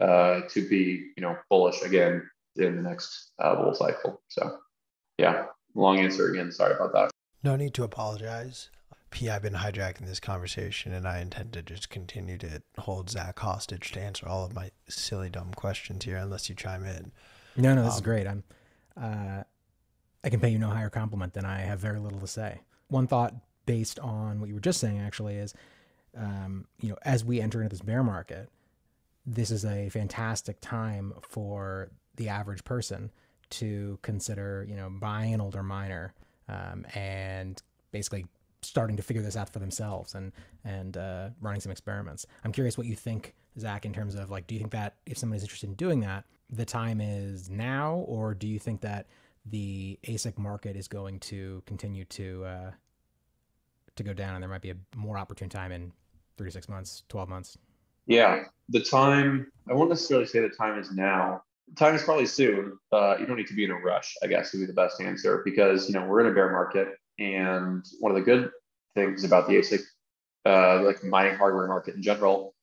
uh, to be you know bullish again in the next uh, bull cycle. So, yeah, long answer again. Sorry about that.
No need to apologize. P, I've been hijacking this conversation, and I intend to just continue to hold Zach hostage to answer all of my silly, dumb questions here, unless you chime in.
No, no, this um, is great. I'm. Uh, I can pay you no higher compliment than I have very little to say. One thought based on what you were just saying actually is, um, you know, as we enter into this bear market, this is a fantastic time for the average person to consider, you know, buying an older miner um, and basically starting to figure this out for themselves and and uh, running some experiments. I'm curious what you think, Zach, in terms of like, do you think that if somebody's interested in doing that, the time is now, or do you think that the ASIC market is going to continue to uh, to go down, and there might be a more opportune time in three to six months, twelve months.
Yeah, the time I won't necessarily say the time is now. The time is probably soon, but you don't need to be in a rush, I guess would be the best answer because, you know, we're in a bear market. And one of the good things about the ASIC, uh, like mining hardware market in general,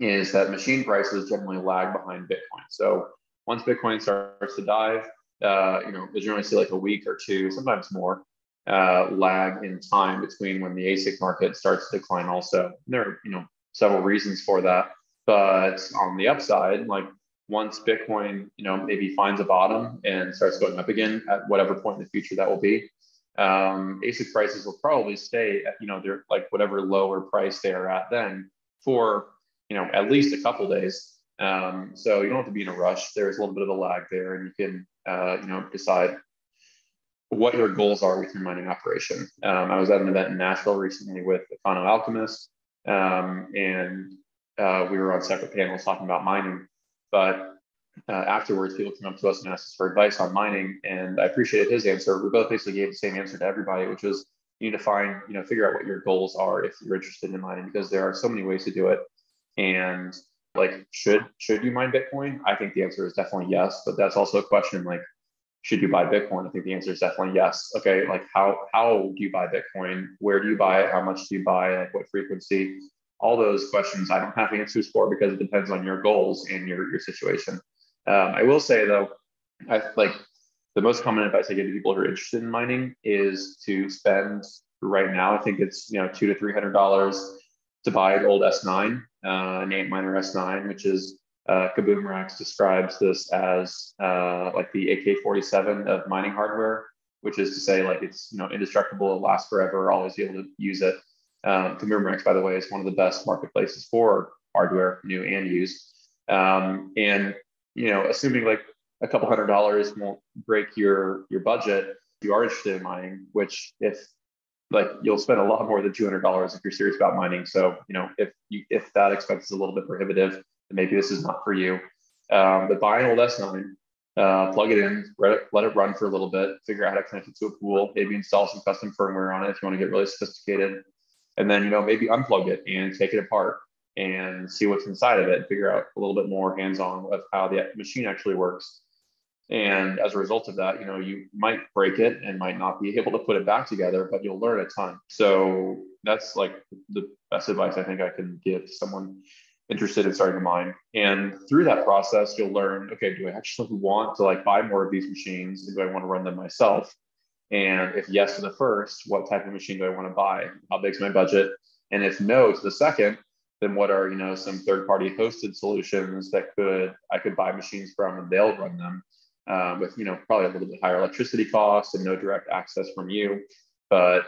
is that machine prices generally lag behind Bitcoin. So once Bitcoin starts to dive, uh, you know, there's generally see like a week or two, sometimes more, uh, lag in time between when the ASIC market starts to decline. Also, there are you know several reasons for that, but on the upside, like once Bitcoin, you know, maybe finds a bottom and starts going up again at whatever point in the future that will be, um, ASIC prices will probably stay at, you know, they're like whatever lower price they are at then for, you know, at least a couple days. Um, so you don't have to be in a rush. There's a little bit of a lag there and you can, uh, you know, decide what your goals are with your mining operation. Um, I was at an event in Nashville recently with Econo Alchemist, um, and uh, we were on separate panels talking about mining. But uh, afterwards, people came up to us and asked us for advice on mining, and I appreciated his answer. We both basically gave the same answer to everybody, which was you need to find, you know, figure out what your goals are if you're interested in mining, because there are so many ways to do it. And like, should should you mine Bitcoin? I think the answer is definitely yes, but that's also a question like should you buy Bitcoin? I think the answer is definitely yes. Okay, like how how do you buy Bitcoin? Where do you buy it? How much do you buy? Like what frequency? All those questions I don't have answers for because it depends on your goals and your your situation. Um, I will say though, I like the most common advice I give to people who are interested in mining is to spend right now. I think it's you know two to three hundred dollars to buy an old S9, uh, an Antminer S9, which is uh, Kaboom Racks describes this as uh, like the AK-47 of mining hardware, which is to say like it's you know indestructible, it lasts forever, always be able to use it. Um, Kaboom Racks, by the way, is one of the best marketplaces for hardware, new and used. Um, and you know, assuming like a couple hundred dollars won't break your your budget, you are interested in mining, which if like you'll spend a lot more than two hundred dollars if you're serious about mining. So you know, if you, if that expense is a little bit prohibitive, then maybe this is not for you. Um, but buy an old S9, uh, plug it in, let it, let it run for a little bit, figure out how to connect it to a pool, maybe install some custom firmware on it if you want to get really sophisticated. And then, you know, maybe unplug it and take it apart and see what's inside of it, figure out a little bit more hands-on of how the machine actually works. And as a result of that, you know, you might break it and might not be able to put it back together, but you'll learn a ton. So that's like the best advice I think I can give to someone interested in starting to mine. And through that process, you'll learn, okay, do I actually want to like buy more of these machines? Do I want to run them myself? And if yes to the first, what type of machine do I want to buy? How big's my budget? And if no to the second, then what are you know some third-party hosted solutions that could I could buy machines from and they'll run them uh, with you know probably a little bit higher electricity costs and no direct access from you. But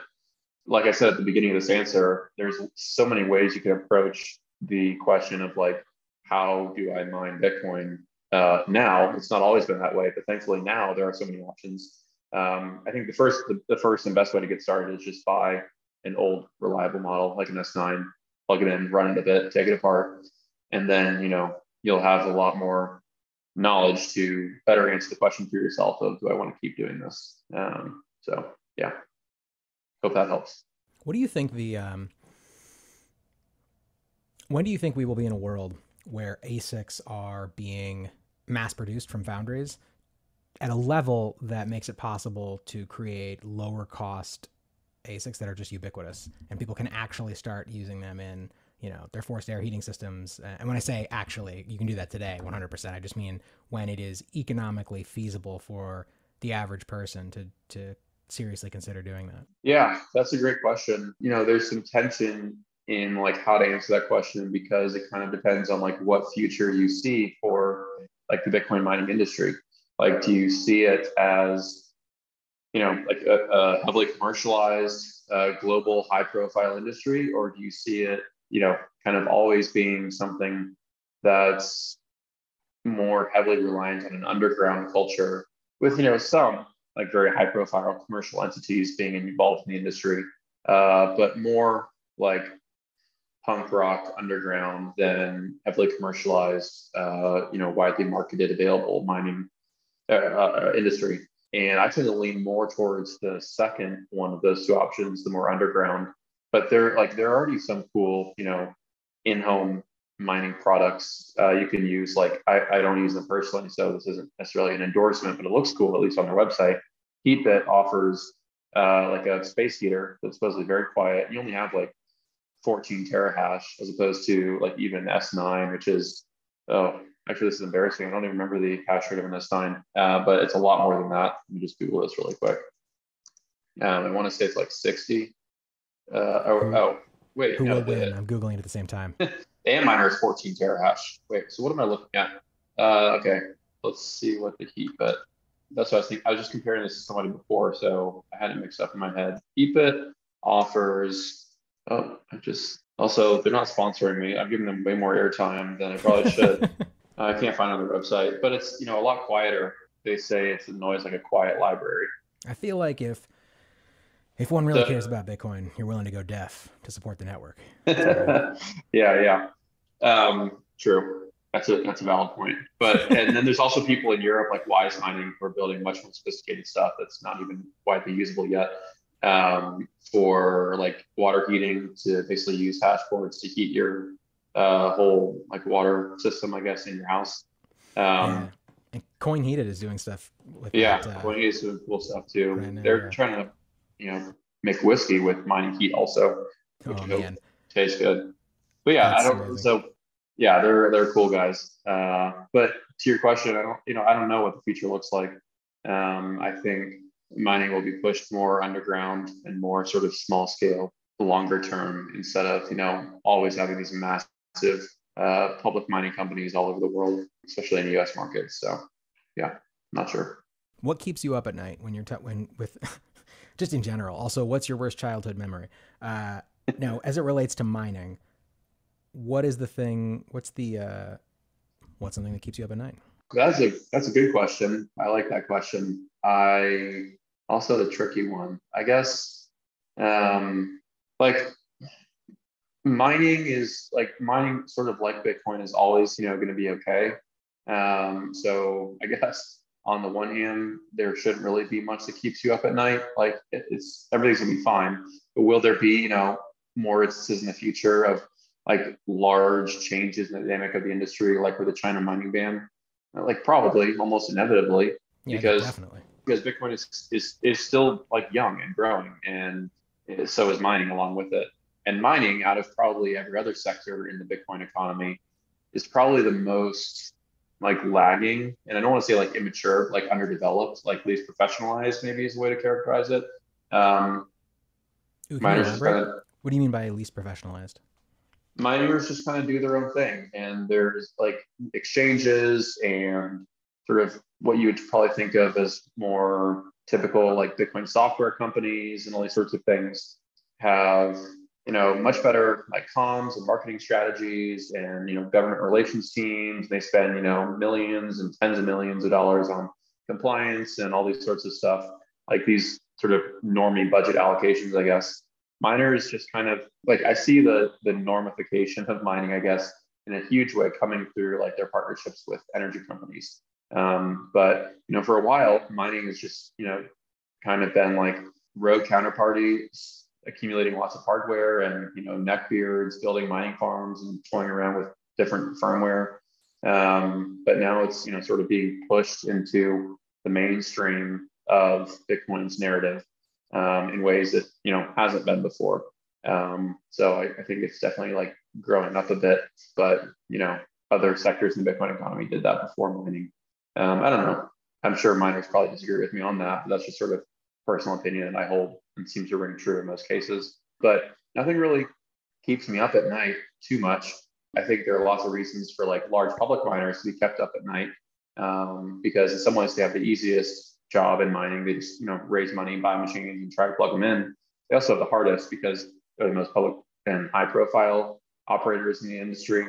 like I said at the beginning of this answer, there's so many ways you can approach the question of like, how do I mine Bitcoin uh, now? It's not always been that way, but thankfully now there are so many options. Um, I think the first, the, the, first and best way to get started is just buy an old reliable model like an S9, plug it in, run it a bit, take it apart, and then you know you'll have a lot more knowledge to better answer the question for yourself of do I want to keep doing this? Um, so yeah, hope that helps.
What do you think the um, when do you think we will be in a world where ASICs are being mass produced from foundries at a level that makes it possible to create lower cost ASICs that are just ubiquitous and people can actually start using them in you know their forced air heating systems. And when i say actually you can do that today 100% i just mean when it is economically feasible for the average person to to seriously consider doing that.
Yeah that's a great question. You know there's some tension in like how to answer that question because it kind of depends on like what future you see for like the Bitcoin mining industry. Like, do you see it as, you know, like a, a heavily commercialized, uh, global, high-profile industry, or do you see it, you know, kind of always being something that's more heavily reliant on an underground culture with, you know, some like very high-profile commercial entities being involved in the industry, uh, but more like punk rock underground than heavily commercialized, uh, you know, widely marketed, available mining uh, uh, industry. And I tend to lean more towards the second one of those two options, the more underground. But there, like, there are already some cool, you know, in-home mining products. Uh, you can use like I, I don't use them personally, so this isn't necessarily an endorsement, but it looks cool at least on their website. Heatbit offers uh, like a space heater that's supposedly very quiet. You only have like 14 terahash as opposed to like even S9, which is oh actually this is embarrassing. I don't even remember the hash rate of an S9, uh, but it's a lot more than that. Let me just Google this really quick. Um, I want to say it's like 60. Uh, oh, oh, wait.
Who no, will win? I'm googling it at the same time.
the miner is 14 terahash. Wait, so what am I looking at? Uh, okay, let's see what the Heatbit. That's what I was thinking. I was just comparing this to somebody before, so I had it mixed up in my head. Heatbit offers. Oh, I just also they're not sponsoring me. I'm giving them way more airtime than I probably should. I can't find on their website, but it's you know a lot quieter. They say it's a noise like a quiet library.
I feel like if if one really the, cares about Bitcoin, you're willing to go deaf to support the network.
yeah, yeah, um, true. That's a that's a valid point. But and then there's also people in Europe like Wise Mining who are building much more sophisticated stuff that's not even widely usable yet um, for like water heating to basically use hash boards to heat your uh, whole like water system, I guess, in your house. Um, yeah.
And CoinHeated is doing stuff with
yeah, that, uh, CoinHeated is doing cool stuff too. Right now, They're yeah. trying to you know make whiskey with mining heat also, which oh, man. tastes good. But yeah, That's I don't. Amazing. So yeah, they're they're cool guys. Uh, but to your question, I don't you know I don't know what the future looks like. Um, I think mining will be pushed more underground and more sort of small scale, longer term, instead of you know always having these massive uh, public mining companies all over the world, especially in the U.S. markets. So yeah, not sure.
What keeps you up at night when you're t- when with just in general? Also, what's your worst childhood memory? Uh, now, as it relates to mining, what is the thing? What's the uh, what's something that keeps you up at night?
That's a that's a good question. I like that question. I also the tricky one. I guess um, like mining is like mining sort of like Bitcoin is always you know going to be okay. Um, so I guess on the one hand, there shouldn't really be much that keeps you up at night. Like it's everything's gonna be fine. But will there be, you know, more instances in the future of like large changes in the dynamic of the industry, like with the China mining ban? Like probably, almost inevitably, yeah, because definitely. because Bitcoin is, is is still like young and growing, and so is mining along with it. And mining, out of probably every other sector in the Bitcoin economy, is probably the most like lagging, and I don't want to say like immature, like underdeveloped, like least professionalized, maybe is the way to characterize it. Um,
Ooh, miners kinda, what do you mean by least professionalized?
Miners just kind of do their own thing, and there's like exchanges and sort of what you would probably think of as more typical like Bitcoin software companies and all these sorts of things have you know, much better like comms and marketing strategies and, you know, government relations teams. They spend, you know, millions and tens of millions of dollars on compliance and all these sorts of stuff, like these sort of normie budget allocations, I guess. Miners just kind of like I see the the normification of mining, I guess, in a huge way coming through like their partnerships with energy companies. Um, but you know, for a while, mining has just you know kind of been like rogue counterparties accumulating lots of hardware and you know neckbeards, building mining farms and toying around with different firmware. Um, but now it's you know sort of being pushed into the mainstream of Bitcoin's narrative um, in ways that you know hasn't been before. Um, so I, I, think it's definitely like growing up a bit, but you know other sectors in the Bitcoin economy did that before mining. Um, I don't know. I'm sure miners probably disagree with me on that, but that's just sort of personal opinion that I hold and seems to ring true in most cases. But nothing really keeps me up at night too much. I think there are lots of reasons for like large public miners to be kept up at night um, because in some ways they have the easiest job in mining. They just you know raise money, buy machines, and try to plug them in. They also have the hardest because they're the most public and high profile operators in the industry.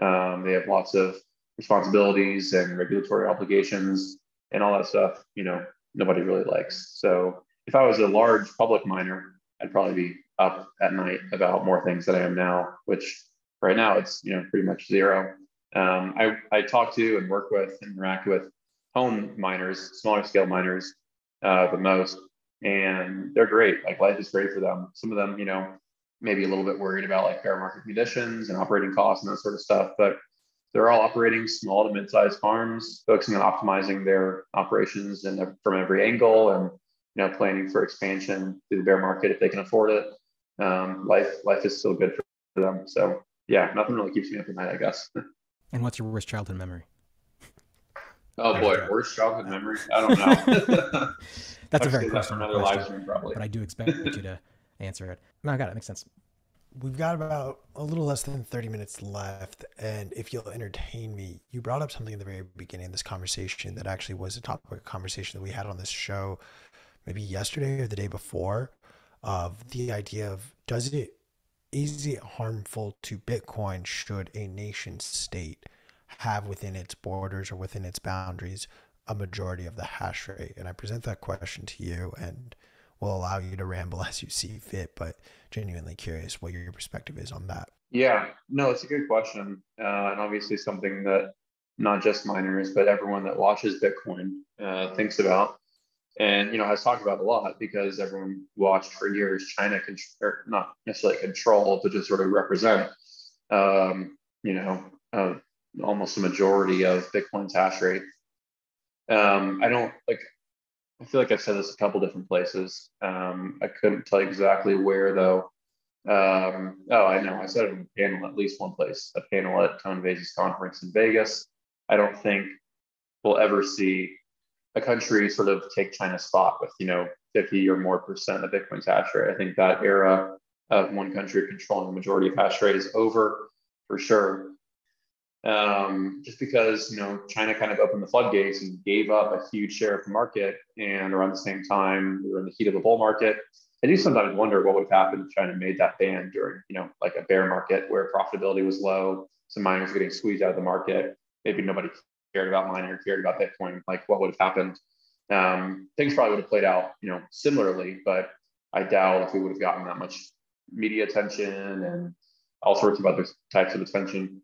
Um, they have lots of responsibilities and regulatory obligations and all that stuff. You know, nobody really likes. So if I was a large public miner, I'd probably be up at night about more things than I am now, which right now it's you know pretty much zero. Um, I, I talk to and work with and interact with home miners, smaller scale miners uh, the most, and they're great. Like life is great for them. Some of them, you know, maybe a little bit worried about like fair market conditions and operating costs and that sort of stuff. But they're all operating small to mid-sized farms, focusing on optimizing their operations and from every angle, and you know planning for expansion through the bear market if they can afford it. Um, life life is still good for them. So yeah, nothing really keeps me up at night, I guess.
And what's your worst childhood memory?
Oh boy, worst childhood memory? I don't know.
That's a very personal question, stream, probably. but I do expect you to answer it. No, I got it. Makes sense.
We've got about a little less than 30 minutes left. And if you'll entertain me, you brought up something in the very beginning of this conversation that actually was a topic of conversation that we had on this show maybe yesterday or the day before of the idea of does it is it harmful to Bitcoin should a nation state have within its borders or within its boundaries a majority of the hash rate? And I present that question to you and will allow you to ramble as you see fit, but genuinely curious what your perspective is on that.
Yeah, no, it's a good question. Uh, and obviously something that not just miners, but everyone that watches Bitcoin uh, thinks about. And, you know, has talked about a lot because everyone watched for years China, con- or not necessarily control, but just sort of represent, um, you know, uh, almost a majority of Bitcoin's hash rate. Um, I don't like I feel like I've said this a couple different places. Um, I couldn't tell you exactly where though. Um, oh, I know. I said it in a panel at least one place, a panel at Tone Vays's conference in Vegas. I don't think we'll ever see a country sort of take China's spot with, you know, 50 or more percent of Bitcoin's hash rate. I think that era of one country controlling the majority of hash rate is over for sure um, just because you know China kind of opened the floodgates and gave up a huge share of the market, and around the same time we were in the heat of a bull market. I do sometimes wonder what would have happened if China made that ban during you know like a bear market where profitability was low, some miners were getting squeezed out of the market. Maybe nobody cared about mining or cared about Bitcoin. Like what would have happened? Um, things probably would have played out you know similarly, but I doubt if we would have gotten that much media attention and all sorts of other types of attention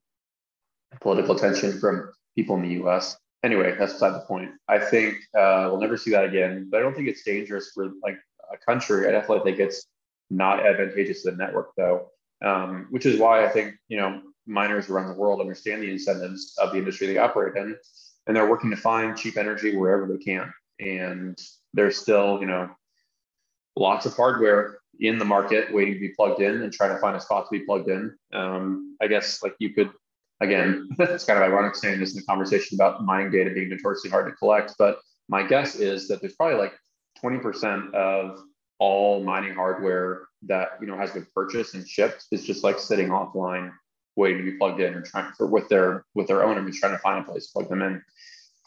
political tension from people in the US. Anyway, that's beside the point. I think uh, we'll never see that again, but I don't think it's dangerous for like a country. I definitely think it's not advantageous to the network though, um, which is why I think, you know, miners around the world understand the incentives of the industry they operate in, and they're working to find cheap energy wherever they can. And there's still, you know, lots of hardware in the market waiting to be plugged in and trying to find a spot to be plugged in. Um, I guess like you could again, it's kind of ironic saying this in the conversation about mining data being notoriously hard to collect, but my guess is that there's probably like 20% of all mining hardware that you know has been purchased and shipped is just like sitting offline waiting to be plugged in or trying for with their with their owner who's trying to find a place to plug them in.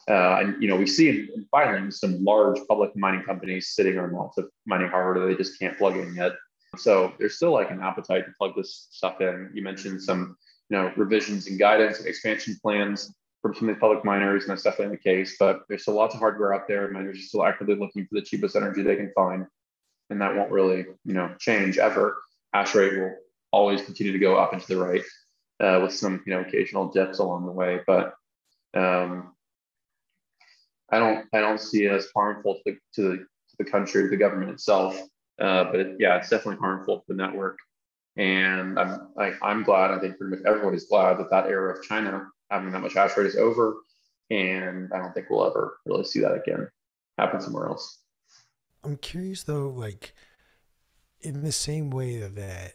Uh, and you know we see in, in filings some large public mining companies sitting on lots of mining hardware that they just can't plug in yet. So there's still like an appetite to plug this stuff in. You mentioned some you know, revisions and guidance and expansion plans from some of the public miners, and that's definitely the case. But there's still lots of hardware out there. Miners are still actively looking for the cheapest energy they can find, and that won't really, you know, change ever. Hash rate will always continue to go up and to the right, uh, with some, you know, occasional dips along the way. But um, I don't, I don't see it as harmful to the, to the, to the country, the government itself. Uh, but it, yeah, it's definitely harmful to the network. And I'm I'm glad. I think pretty much everybody's glad that that era of China having that much hash rate is over. And I don't think we'll ever really see that again happen somewhere else.
I'm curious though, like in the same way that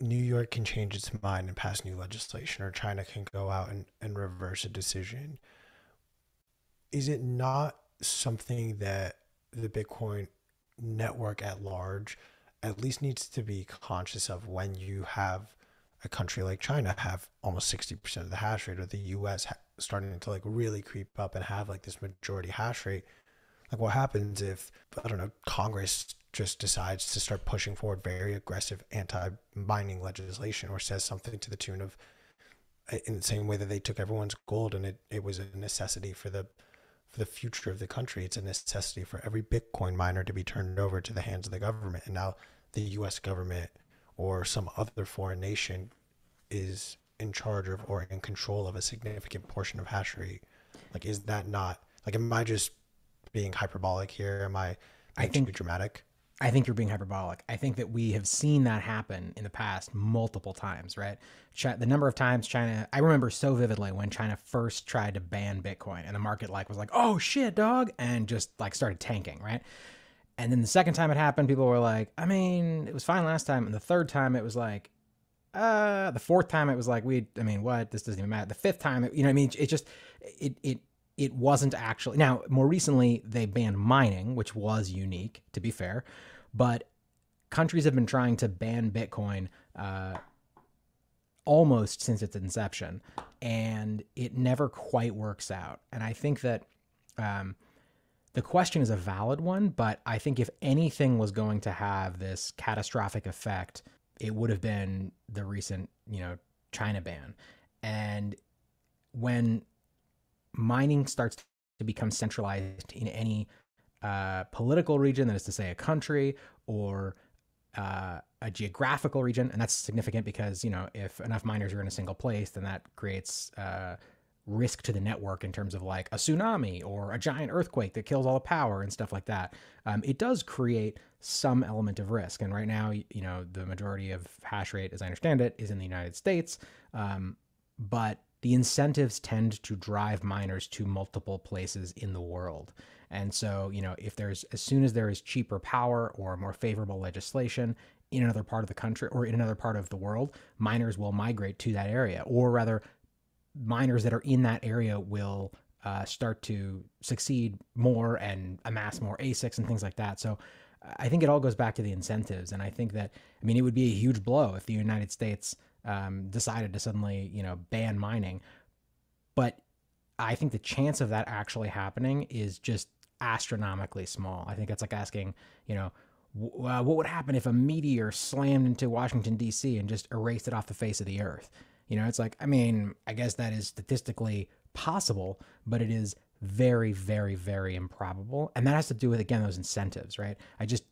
New York can change its mind and pass new legislation, or China can go out and, and reverse a decision, is it not something that the Bitcoin network at large at least needs to be conscious of when you have a country like China have almost 60% of the hash rate or the US starting to like really creep up and have like this majority hash rate. Like what happens if i don't know congress just decides to start pushing forward very aggressive anti-mining legislation or says something to the tune of in the same way that they took everyone's gold and it, it was a necessity for the for the future of the country. It's a necessity for every bitcoin miner to be turned over to the hands of the government. And now the US government or some other foreign nation is in charge of or in control of a significant portion of hash rate. Like, is that not like, am I just being hyperbolic here? Am I, I think, too dramatic?
I think you're being hyperbolic. I think that we have seen that happen in the past multiple times, right? Ch- the number of times China, I remember so vividly when China first tried to ban Bitcoin and the market like was like, "Oh shit, dog," and just like started tanking, right? And then the second time it happened, people were like, "I mean, it was fine last time," and the third time it was like, uh, the fourth time it was like, "We, I mean, what? This doesn't even matter." The fifth time, it, you know, I mean, it just, it, it it wasn't actually now more recently they banned mining which was unique to be fair but countries have been trying to ban bitcoin uh, almost since its inception and it never quite works out and i think that um, the question is a valid one but i think if anything was going to have this catastrophic effect it would have been the recent you know china ban. And when mining starts to become centralized in any uh, political region, that is to say, a country or uh, a geographical region, and that's significant because you know if enough miners are in a single place, then that creates uh, risk to the network in terms of like a tsunami or a giant earthquake that kills all the power and stuff like that. Um, it does create some element of risk, and right now, you know, the majority of hash rate, as I understand it, is in the United States, um, but the incentives tend to drive miners to multiple places in the world. And so, you know, if there's as soon as there is cheaper power or more favorable legislation in another part of the country or in another part of the world, miners will migrate to that area, or rather, miners that are in that area will uh, start to succeed more and amass more ASICs and things like that. So, I think it all goes back to the incentives, and I think that I mean it would be a huge blow if the United States um, decided to suddenly, you know, ban mining. But I think the chance of that actually happening is just astronomically small. I think it's like asking, you know, w- uh, what would happen if a meteor slammed into Washington D.C. and just erased it off the face of the earth? You know, it's like, I mean, I guess that is statistically possible, but it is very, very, very improbable. And that has to do with, again, those incentives, right? I just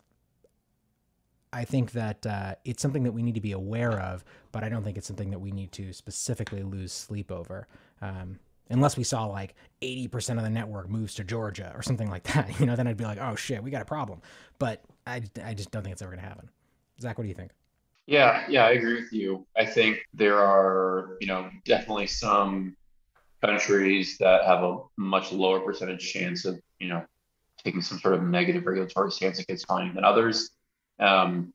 I think that uh, it's something that we need to be aware of, but I don't think it's something that we need to specifically lose sleep over. Um, unless we saw like 80% of the network moves to Georgia or something like that, you know, then I'd be like, oh shit, we got a problem. But I, I just don't think it's ever going to happen. Zach, what do you think?
Yeah, yeah, I agree with you. I think there are, you know, definitely some countries that have a much lower percentage chance of, you know, taking some sort of negative regulatory stance against mining than others. Um,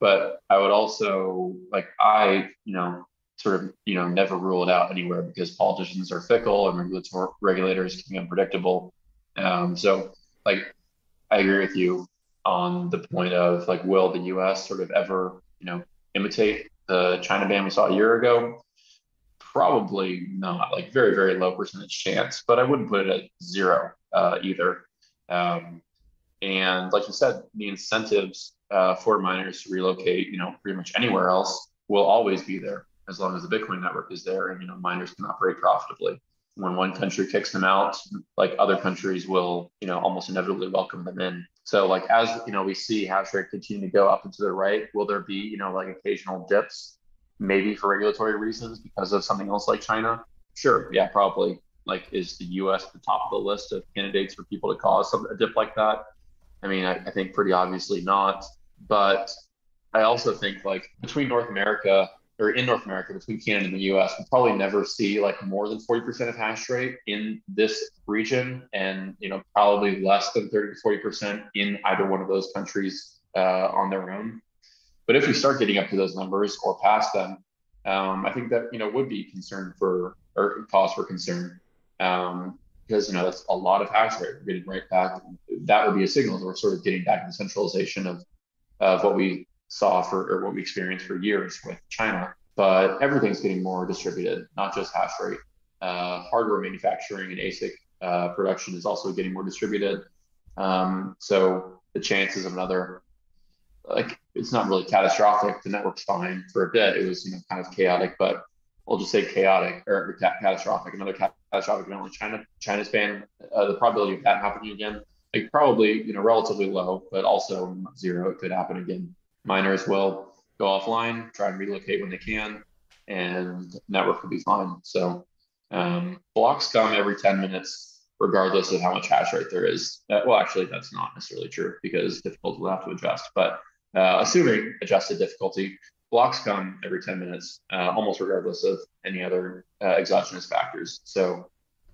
but I would also like I, you know, sort of, you know, never rule it out anywhere because politicians are fickle and regulatory regulators can be unpredictable. Um, so like I agree with you on the point of like, will the US sort of ever, you know, imitate the China ban we saw a year ago? Probably not, like very, very low percentage chance, but I wouldn't put it at zero uh, either. Um, and like you said, the incentives uh, for miners to relocate, you know, pretty much anywhere else will always be there as long as the Bitcoin network is there and, you know, miners can operate profitably. When one country kicks them out, like other countries will, you know, almost inevitably welcome them in. So like as, you know, we see hash rate continue to go up and to the right, will there be, you know, like occasional dips, maybe for regulatory reasons because of something else like China? Sure. Yeah, probably. Like, is the US at the top of the list of candidates for people to cause some, a dip like that? I mean, I, I think pretty obviously not. But I also think like between North America or in North America, between Canada and the US, we probably never see like more than 40% of hash rate in this region and, you know, probably less than 30 to 40% in either one of those countries uh, on their own. But if we start getting up to those numbers or past them, um, I think that, you know, would be concern for or cause for concern. Um, because you know that's a lot of hash rate. We're getting right back. That would be a signal that we're sort of getting back to the centralization of of what we saw for or what we experienced for years with China. But everything's getting more distributed, not just hash rate. Uh, hardware manufacturing and ASIC uh, production is also getting more distributed. Um, so the chances of another, like, it's not really catastrophic. The network's fine for a bit. It was, you know, kind of chaotic, but we'll just say chaotic or catastrophic. Another catastrophic event like China, China's ban. Uh, the probability of that happening again like probably you know relatively low, but also zero. It could happen again. Miners will go offline, try and relocate when they can, and network will be fine. So um, blocks come every 10 minutes regardless of how much hash rate there is. Uh, well, actually, that's not necessarily true because difficulty will have to adjust. But uh, assuming adjusted difficulty, blocks come every 10 minutes, uh, almost regardless of any other uh, exogenous factors. So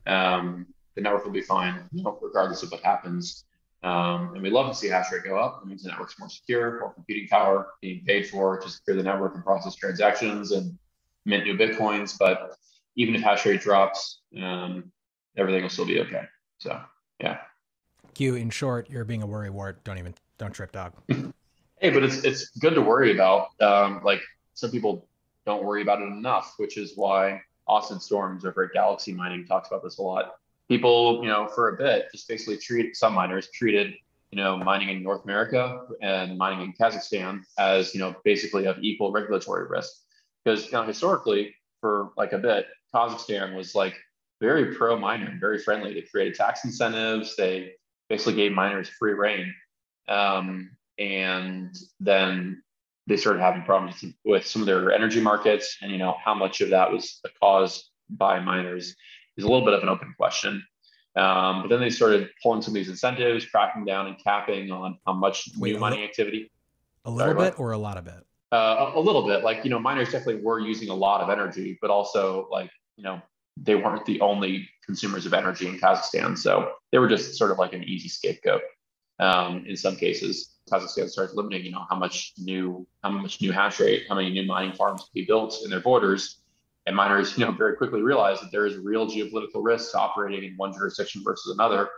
um, the network will be fine, regardless of what happens. Um, and we'd love to see hash rate go up. It means the network's more secure, more computing power being paid for to secure the network and process transactions and mint new bitcoins. But even if hash rate drops, um, everything will still be okay. So yeah.
Q, in short, you're being a worry wart. Don't even don't trip, dog.
hey, but it's it's good to worry about. Um, like some people don't worry about it enough, which is why Austin Storms over at Galaxy Mining talks about this a lot. People, you know, for a bit, just basically treat some miners treated, you know, mining in North America and mining in Kazakhstan as, you know, basically of equal regulatory risk. Because, you know, historically, for like a bit, Kazakhstan was like very pro miner and very friendly. They created tax incentives. They basically gave miners free reign. Um, and then they started having problems with some of their energy markets and you know how much of that was caused by miners is a little bit of an open question. Um, but then they started pulling some of these incentives cracking down and capping on how much Wait, new mining activity.
a little Sorry, bit or a lot of it?
Uh, a, a little bit. Like you know miners definitely were using a lot of energy but also like you know they weren't the only consumers of energy in kazakhstan. So they were just sort of like an easy scapegoat. Um, in some cases Kazakhstan starts limiting, you know, how much new how much new hash rate, how many new mining farms can be built in their borders. And miners, you know, very quickly realize that there is real geopolitical risks operating in one jurisdiction versus another.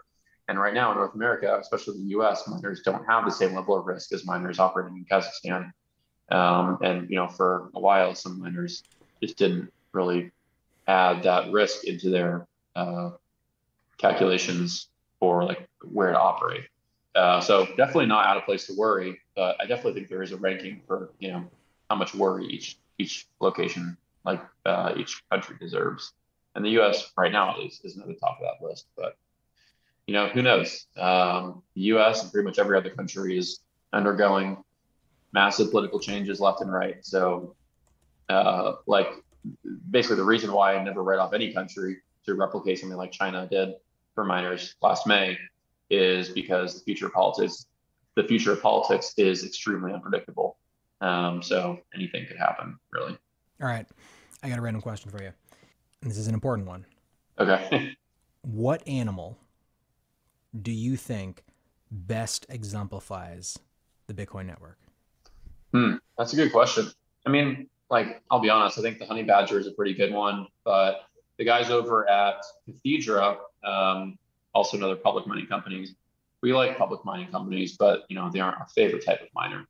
And right now in North America, especially the US, miners don't have the same level of risk as miners operating in Kazakhstan. Um, and you know, for a while, some miners just didn't really add that risk into their uh, calculations for like where to operate. Uh, so definitely not out of place to worry, but I definitely think there is a ranking for you know how much worry each each location, like uh, each country deserves. And the U.S. right now at least isn't at the top of that list, but you know who knows? Um, the U.S. and pretty much every other country is undergoing massive political changes left and right. So, uh, like basically the reason why I never write off any country to replicate something like China did for miners last May is because the future of politics, the future of politics is extremely unpredictable. Um, so anything could happen, really.
All right, I got a random question for you. This is an important one.
Okay.
what animal do you think best exemplifies the Bitcoin network?
Hmm, that's a good question. I mean, like, I'll be honest, I think the honey badger is a pretty good one, but the guys over at Cathedra, um, also another public mining companies. We like public mining companies, but you know they aren't our favorite type of miner.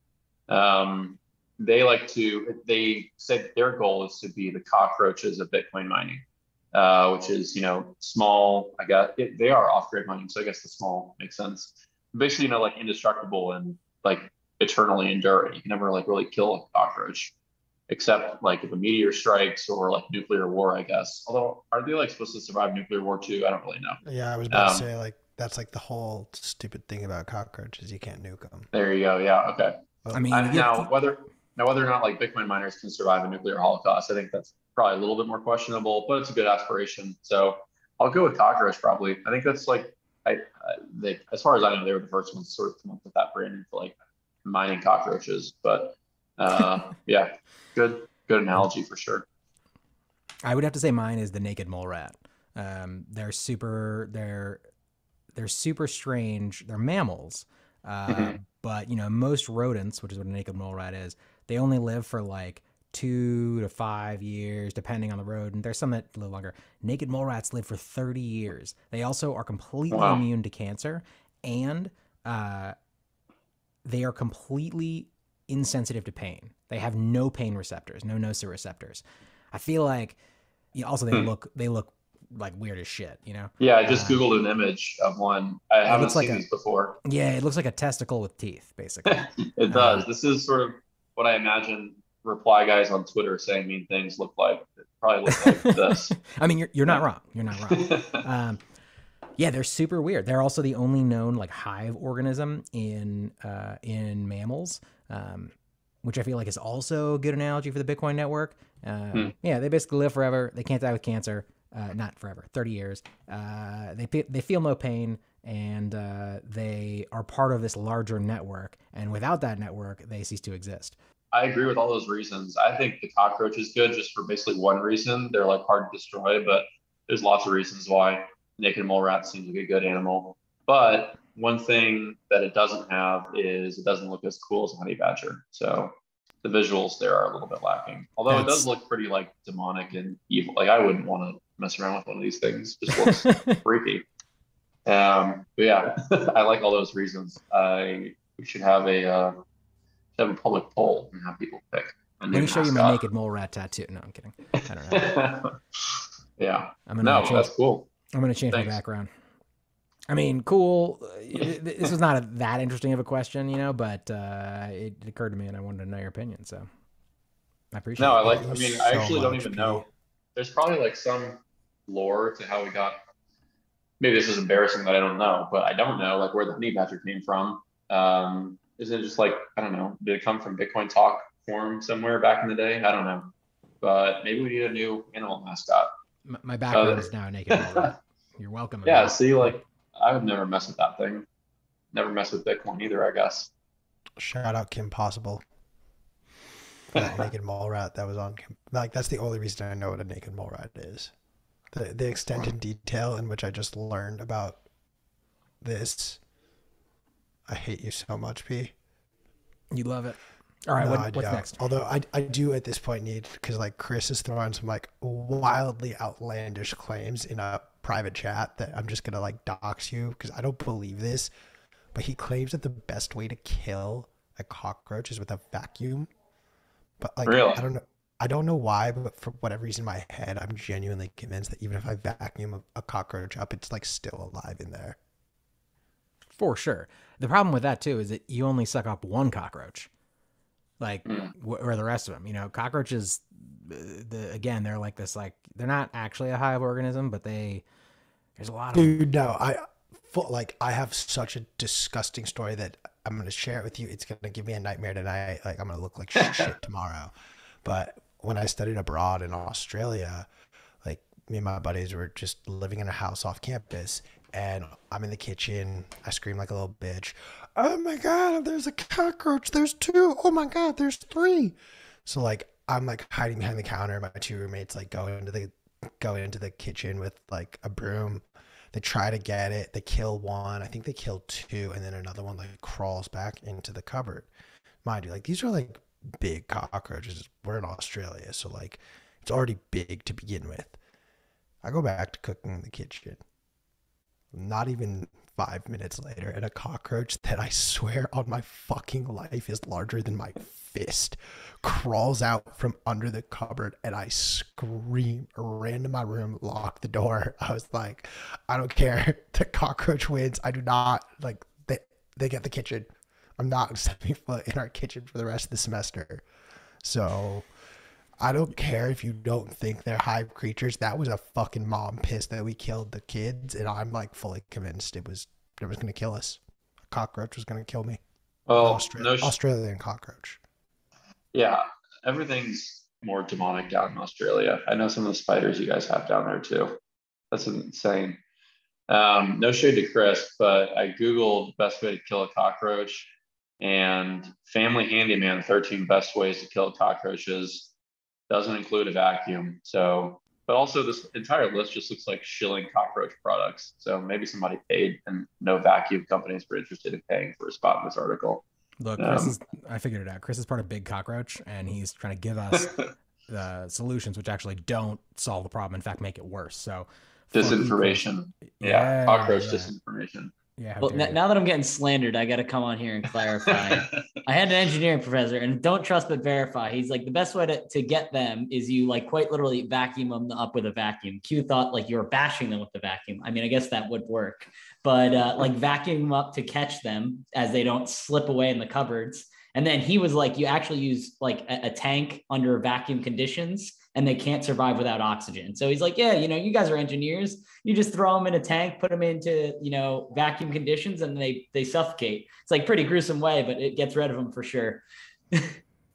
Um, they like to. They said their goal is to be the cockroaches of Bitcoin mining, uh, which is you know small. I guess it, they are off-grid mining, so I guess the small makes sense. Basically, you know, like indestructible and like eternally enduring. You can never like really kill a cockroach except like if a meteor strikes or like nuclear war, I guess. Although, are they like supposed to survive nuclear war too? I don't really know.
Yeah, I was about um, to say like that's like the whole stupid thing about cockroaches. You can't nuke them.
There you go. Yeah. Okay. I mean, uh, now whether now whether or not like Bitcoin miners can survive a nuclear holocaust, I think that's probably a little bit more questionable, but it's a good aspiration. So I'll go with cockroach probably. I think that's like I, I they as far as I know, they were the first ones to sort of come up with that branding for like mining cockroaches. But uh, yeah, good good analogy for sure.
I would have to say mine is the naked mole rat. Um, they're super. They're they're super strange. They're mammals, uh, mm-hmm. but you know most rodents, which is what a naked mole rat is, they only live for like two to five years, depending on the road. And there's some that live longer. Naked mole rats live for 30 years. They also are completely wow. immune to cancer, and uh, they are completely insensitive to pain. They have no pain receptors, no nociceptors. I feel like you know, also they hmm. look they look like weird as shit, you know?
Yeah, I just uh, googled an image of one. I haven't seen like these before.
Yeah, it looks like a testicle with teeth, basically.
it does. Uh, this is sort of what I imagine reply guys on Twitter saying mean things look like. It probably looks like this.
I mean, you're you're not wrong. You're not wrong. um, yeah, they're super weird. They're also the only known like hive organism in uh, in mammals. Um, which I feel like is also a good analogy for the Bitcoin network. Uh, hmm. Yeah, they basically live forever. They can't die with cancer. uh, not forever, 30 years. Uh, they they feel no pain and uh, they are part of this larger network. And without that network, they cease to exist.
I agree with all those reasons. I think the cockroach is good just for basically one reason. They're like hard to destroy, but there's lots of reasons why naked mole rat seems like a good animal. But one thing that it doesn't have is it doesn't look as cool as a honey badger. So the visuals there are a little bit lacking. Although That's... it does look pretty like demonic and evil. Like I wouldn't want to mess around with one of these things. It just looks freaky. Um, but yeah, I like all those reasons. I we should have a uh, have a public poll and have people pick.
Let me show you my naked mole rat tattoo. No, I'm kidding. I don't know.
yeah. I'm gonna no, change, that's cool.
I'm gonna change Thanks. my background. I mean, cool. this was not a, that interesting of a question, you know, but uh, it occurred to me, and I wanted to know your opinion. So I appreciate.
No, it. I like. I mean, so I actually don't even know. There's probably like some lore to how we got maybe this is embarrassing that I don't know, but I don't know like where the honey badger came from. Um, is it just like I don't know? Did it come from Bitcoin Talk forum somewhere back in the day? I don't know, but maybe we need a new animal mascot.
My background uh, is now naked. Mole rat. You're welcome.
Yeah. See, like I would never mess with that thing. Never mess with Bitcoin either. I guess.
Shout out Kim Possible. that naked mole rat that was on like that's the only reason I know what a naked mole rat is the the extent and detail in which I just learned about this. I hate you so much, P.
You love it. All right, no, what, what's next?
Although I, I do at this point need because like Chris is throwing some like wildly outlandish claims in a private chat that I'm just gonna like dox you because I don't believe this, but he claims that the best way to kill a cockroach is with a vacuum. But like really? I don't know. I don't know why, but for whatever reason in my head, I'm genuinely convinced that even if I vacuum a, a cockroach up, it's like still alive in there.
For sure. The problem with that too is that you only suck up one cockroach, like mm. or the rest of them. You know, cockroaches. Uh, the again, they're like this. Like they're not actually a hive organism, but they. There's a lot of.
Dude, no, I. Like I have such a disgusting story that I'm gonna share it with you. It's gonna give me a nightmare tonight. Like I'm gonna look like shit tomorrow. But when I studied abroad in Australia, like me and my buddies were just living in a house off campus and I'm in the kitchen. I scream like a little bitch. Oh my god, there's a cockroach. There's two. Oh my god, there's three. So like I'm like hiding behind the counter. My two roommates like go into the go into the kitchen with like a broom. They try to get it. They kill one. I think they kill two, and then another one like crawls back into the cupboard. Mind you, like these are like big cockroaches. We're in Australia, so like it's already big to begin with. I go back to cooking in the kitchen. Not even five minutes later, and a cockroach that I swear on my fucking life is larger than my fist crawls out from under the cupboard and I scream, ran to my room, locked the door. I was like, I don't care. The cockroach wins. I do not like they they get the kitchen. I'm not stepping foot in our kitchen for the rest of the semester. So I don't care if you don't think they're hive creatures. That was a fucking mom pissed that we killed the kids, and I'm like fully convinced it was it was gonna kill us. A cockroach was gonna kill me.
Oh, Austra- no sh-
Australian cockroach.
Yeah, everything's more demonic down in Australia. I know some of the spiders you guys have down there too. That's insane. Um, no shade to Chris, but I googled best way to kill a cockroach and Family Handyman 13 Best Ways to Kill Cockroaches doesn't include a vacuum. So, but also this entire list just looks like shilling cockroach products. So maybe somebody paid and no vacuum companies were interested in paying for a spot in this article.
Look, Chris um, is, I figured it out. Chris is part of Big Cockroach and he's trying to give us the solutions which actually don't solve the problem. In fact, make it worse. So,
disinformation. Yeah, yeah, cockroach yeah. disinformation.
Yeah. Well, n- now that I'm getting slandered, I got to come on here and clarify. I had an engineering professor, and don't trust but verify. He's like the best way to, to get them is you like quite literally vacuum them up with a vacuum. Q thought like you were bashing them with the vacuum. I mean, I guess that would work, but uh, like vacuum them up to catch them as they don't slip away in the cupboards. And then he was like, you actually use like a, a tank under vacuum conditions and they can't survive without oxygen. So he's like, yeah, you know, you guys are engineers. You just throw them in a tank, put them into, you know, vacuum conditions and they they suffocate. It's like pretty gruesome way, but it gets rid of them for sure.
oh,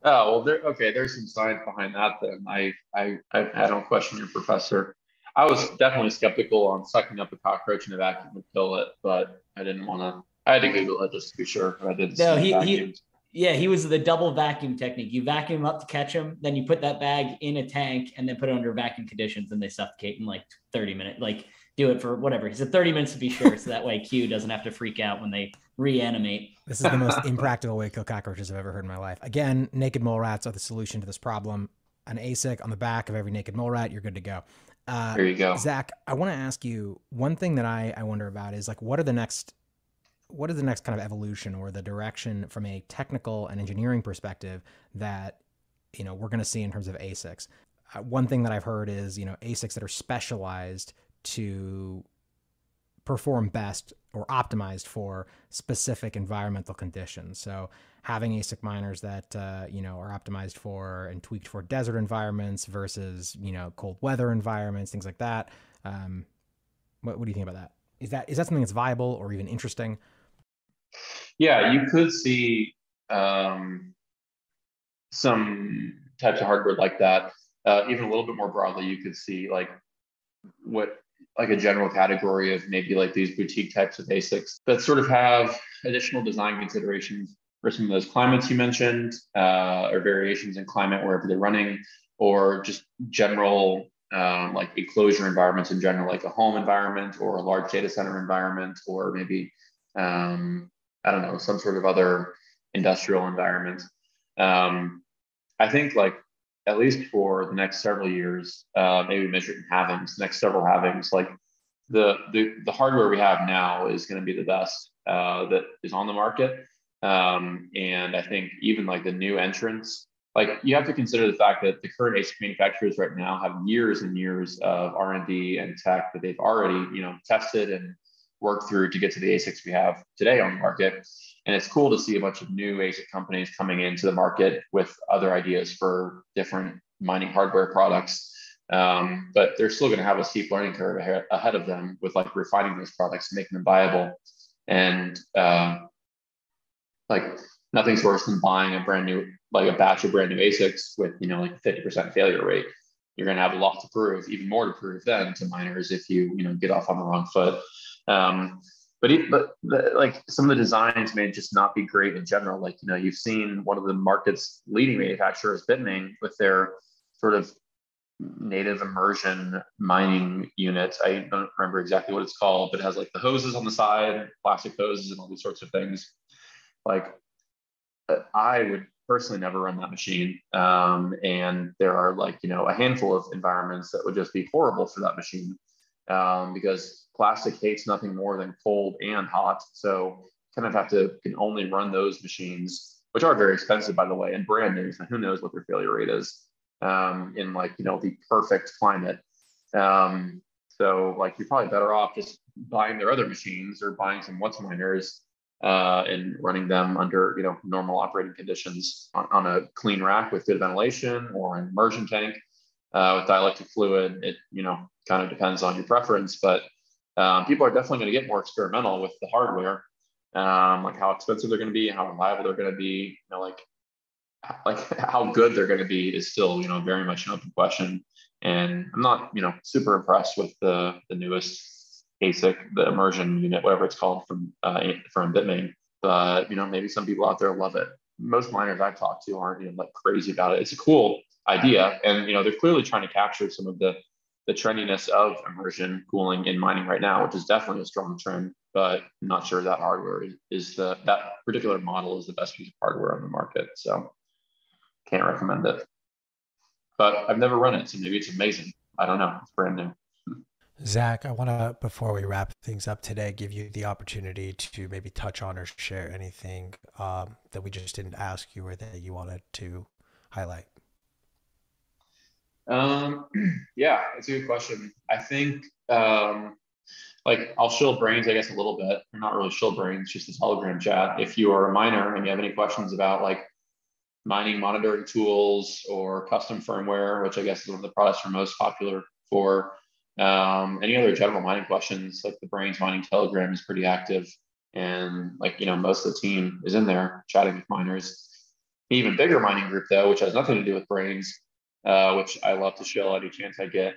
well, there okay, there's some science behind that then. I I I, I don't question your professor. I was definitely skeptical on sucking up a cockroach in a vacuum would kill it, but I didn't want to. I had to Google it just to be sure. I didn't.
No, he, he yeah, he was the double vacuum technique. You vacuum up to catch them, then you put that bag in a tank and then put it under vacuum conditions and they suffocate in like 30 minutes. Like do it for whatever. He said 30 minutes to be sure. so that way Q doesn't have to freak out when they reanimate.
This is the most impractical way to kill cockroaches I've ever heard in my life. Again, naked mole rats are the solution to this problem. An ASIC on the back of every naked mole rat, you're good to go.
Uh, there you go.
Zach, I want to ask you one thing that I, I wonder about is like, what are the next what is the next kind of evolution or the direction from a technical and engineering perspective that you know we're going to see in terms of ASICs? Uh, one thing that I've heard is you know ASICs that are specialized to perform best or optimized for specific environmental conditions. So having ASIC miners that uh, you know are optimized for and tweaked for desert environments versus you know cold weather environments, things like that. Um, what, what do you think about that? Is that is that something that's viable or even interesting?
Yeah, you could see um, some types of hardware like that. Uh, even a little bit more broadly, you could see like what like a general category of maybe like these boutique types of ASICs that sort of have additional design considerations for some of those climates you mentioned, uh, or variations in climate wherever they're running, or just general um, like enclosure environments in general, like a home environment or a large data center environment, or maybe um, I don't know, some sort of other industrial environment. Um, I think like at least for the next several years, uh, maybe measured in halvings, next several halvings, like the the, the hardware we have now is going to be the best uh, that is on the market. Um, and I think even like the new entrants, like you have to consider the fact that the current ASIC manufacturers right now have years and years of R and D and tech that they've already you know tested and work through to get to the ASICs we have today on the market. And it's cool to see a bunch of new ASIC companies coming into the market with other ideas for different mining hardware products. Um, but they're still going to have a steep learning curve ahead of them with like refining those products making them viable. And uh, like nothing's worse than buying a brand new, like a batch of brand new ASICs with, you know, like 50% failure rate. You're going to have a lot to prove, even more to prove then to miners if you, you know, get off on the wrong foot. Um, but it, but the, like some of the designs may just not be great in general. Like you know, you've seen one of the market's leading manufacturers, Bitmain, with their sort of native immersion mining unit. I don't remember exactly what it's called, but it has like the hoses on the side, plastic hoses, and all these sorts of things. Like I would personally never run that machine. Um, and there are like, you know, a handful of environments that would just be horrible for that machine um, because plastic hates nothing more than cold and hot. So kind of have to can only run those machines, which are very expensive, by the way, and brand new. So who knows what their failure rate is um, in like you know the perfect climate. Um, so like you're probably better off just buying their other machines or buying some WhatsMiners uh, and running them under you know normal operating conditions on, on a clean rack with good ventilation or an immersion tank uh, with dielectric fluid. It you know kind of depends on your preference, but um, people are definitely going to get more experimental with the hardware, um, like how expensive they're going to be, how reliable they're going to be, you know, like like how good they're going to be is still you know very much an open question. And I'm not you know super impressed with the the newest ASIC, the immersion unit, whatever it's called from uh, from Bitmain. But you know maybe some people out there love it. Most miners I've talked to aren't even like crazy about it. It's a cool idea, and you know they're clearly trying to capture some of the the trendiness of immersion cooling in mining right now, which is definitely a strong trend, but I'm not sure that hardware is the that particular model is the best piece of hardware on the market. So can't recommend it. But I've never run it, so maybe it's amazing. I don't know. It's brand new.
Zach, I want to, before we wrap things up today, give you the opportunity to maybe touch on or share anything um, that we just didn't ask you or that you wanted to highlight.
Um, yeah, it's a good question. I think um, like I'll shill Braiins, I guess, a little bit. They're not really shill Braiins, just a Telegram chat. If you are a miner and you have any questions about like mining monitoring tools or custom firmware, which I guess is one of the products we're most popular for. Um, any other general mining questions, like the Braiins mining Telegram is pretty active, and like you know most of the team is in there chatting with miners. even bigger mining group though, which has nothing to do with Braiins, uh, which I love to shill any chance I get,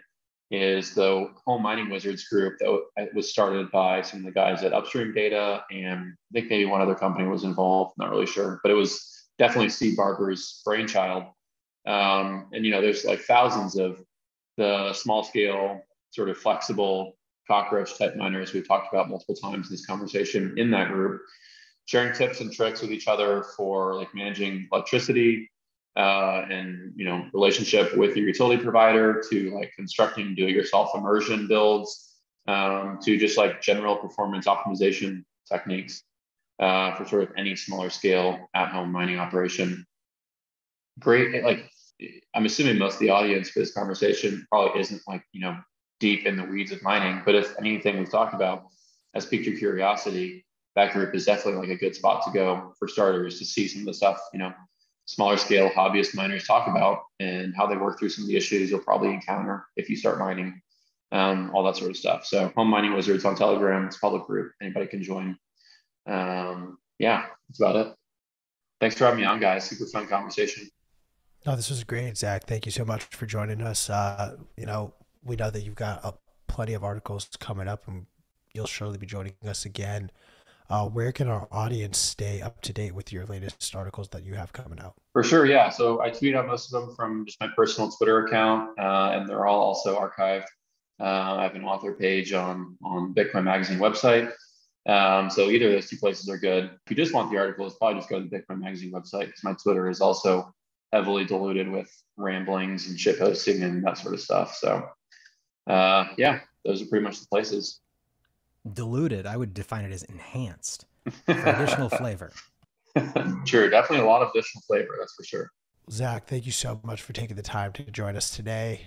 is the home mining wizards group that was started by some of the guys at upstream data and i think maybe one other company was involved not really sure but it was definitely Steve Barbour's brainchild. Um, and you know there's like thousands of the small scale sort of flexible cockroach type miners. We've talked about multiple times in this conversation in that group sharing tips and tricks with each other for like managing electricity uh, and you know relationship with your utility provider to like constructing do-it-yourself immersion builds um, to just like general performance optimization techniques uh, for sort of any smaller scale at-home mining operation. Great, like I'm assuming most of the audience for this conversation probably isn't like you know deep in the weeds of mining, but if anything we've talked about has piqued your curiosity, that group is definitely like a good spot to go for starters to see some of the stuff you know smaller scale hobbyist miners talk about and how they work through some of the issues you'll probably encounter if you start mining, um, all that sort of stuff. So Home Mining Wizards on Telegram, it's public group. Anybody can join. Um, yeah, that's about it. Thanks for having me on, guys. Super fun conversation.
No, this was great, Zach. Thank you so much for joining us. Uh, you know, we know that you've got uh, plenty of articles coming up, and you'll surely be joining us again uh, where can our audience stay up to date with your latest articles that you have coming out?
For sure, yeah. So I tweet out most of them from just my personal Twitter account, uh, and they're all also archived. Uh, I have an author page on on Bitcoin Magazine website. Um, so either of those two places are good. If you just want the articles, probably just go to the Bitcoin Magazine website because my Twitter is also heavily diluted with ramblings and shit posting and that sort of stuff. So uh, yeah, those are pretty much the places
diluted, I would define it as enhanced for additional flavor.
Sure, definitely a lot of additional flavor, that's for sure.
Zach, thank you so much for taking the time to join us today.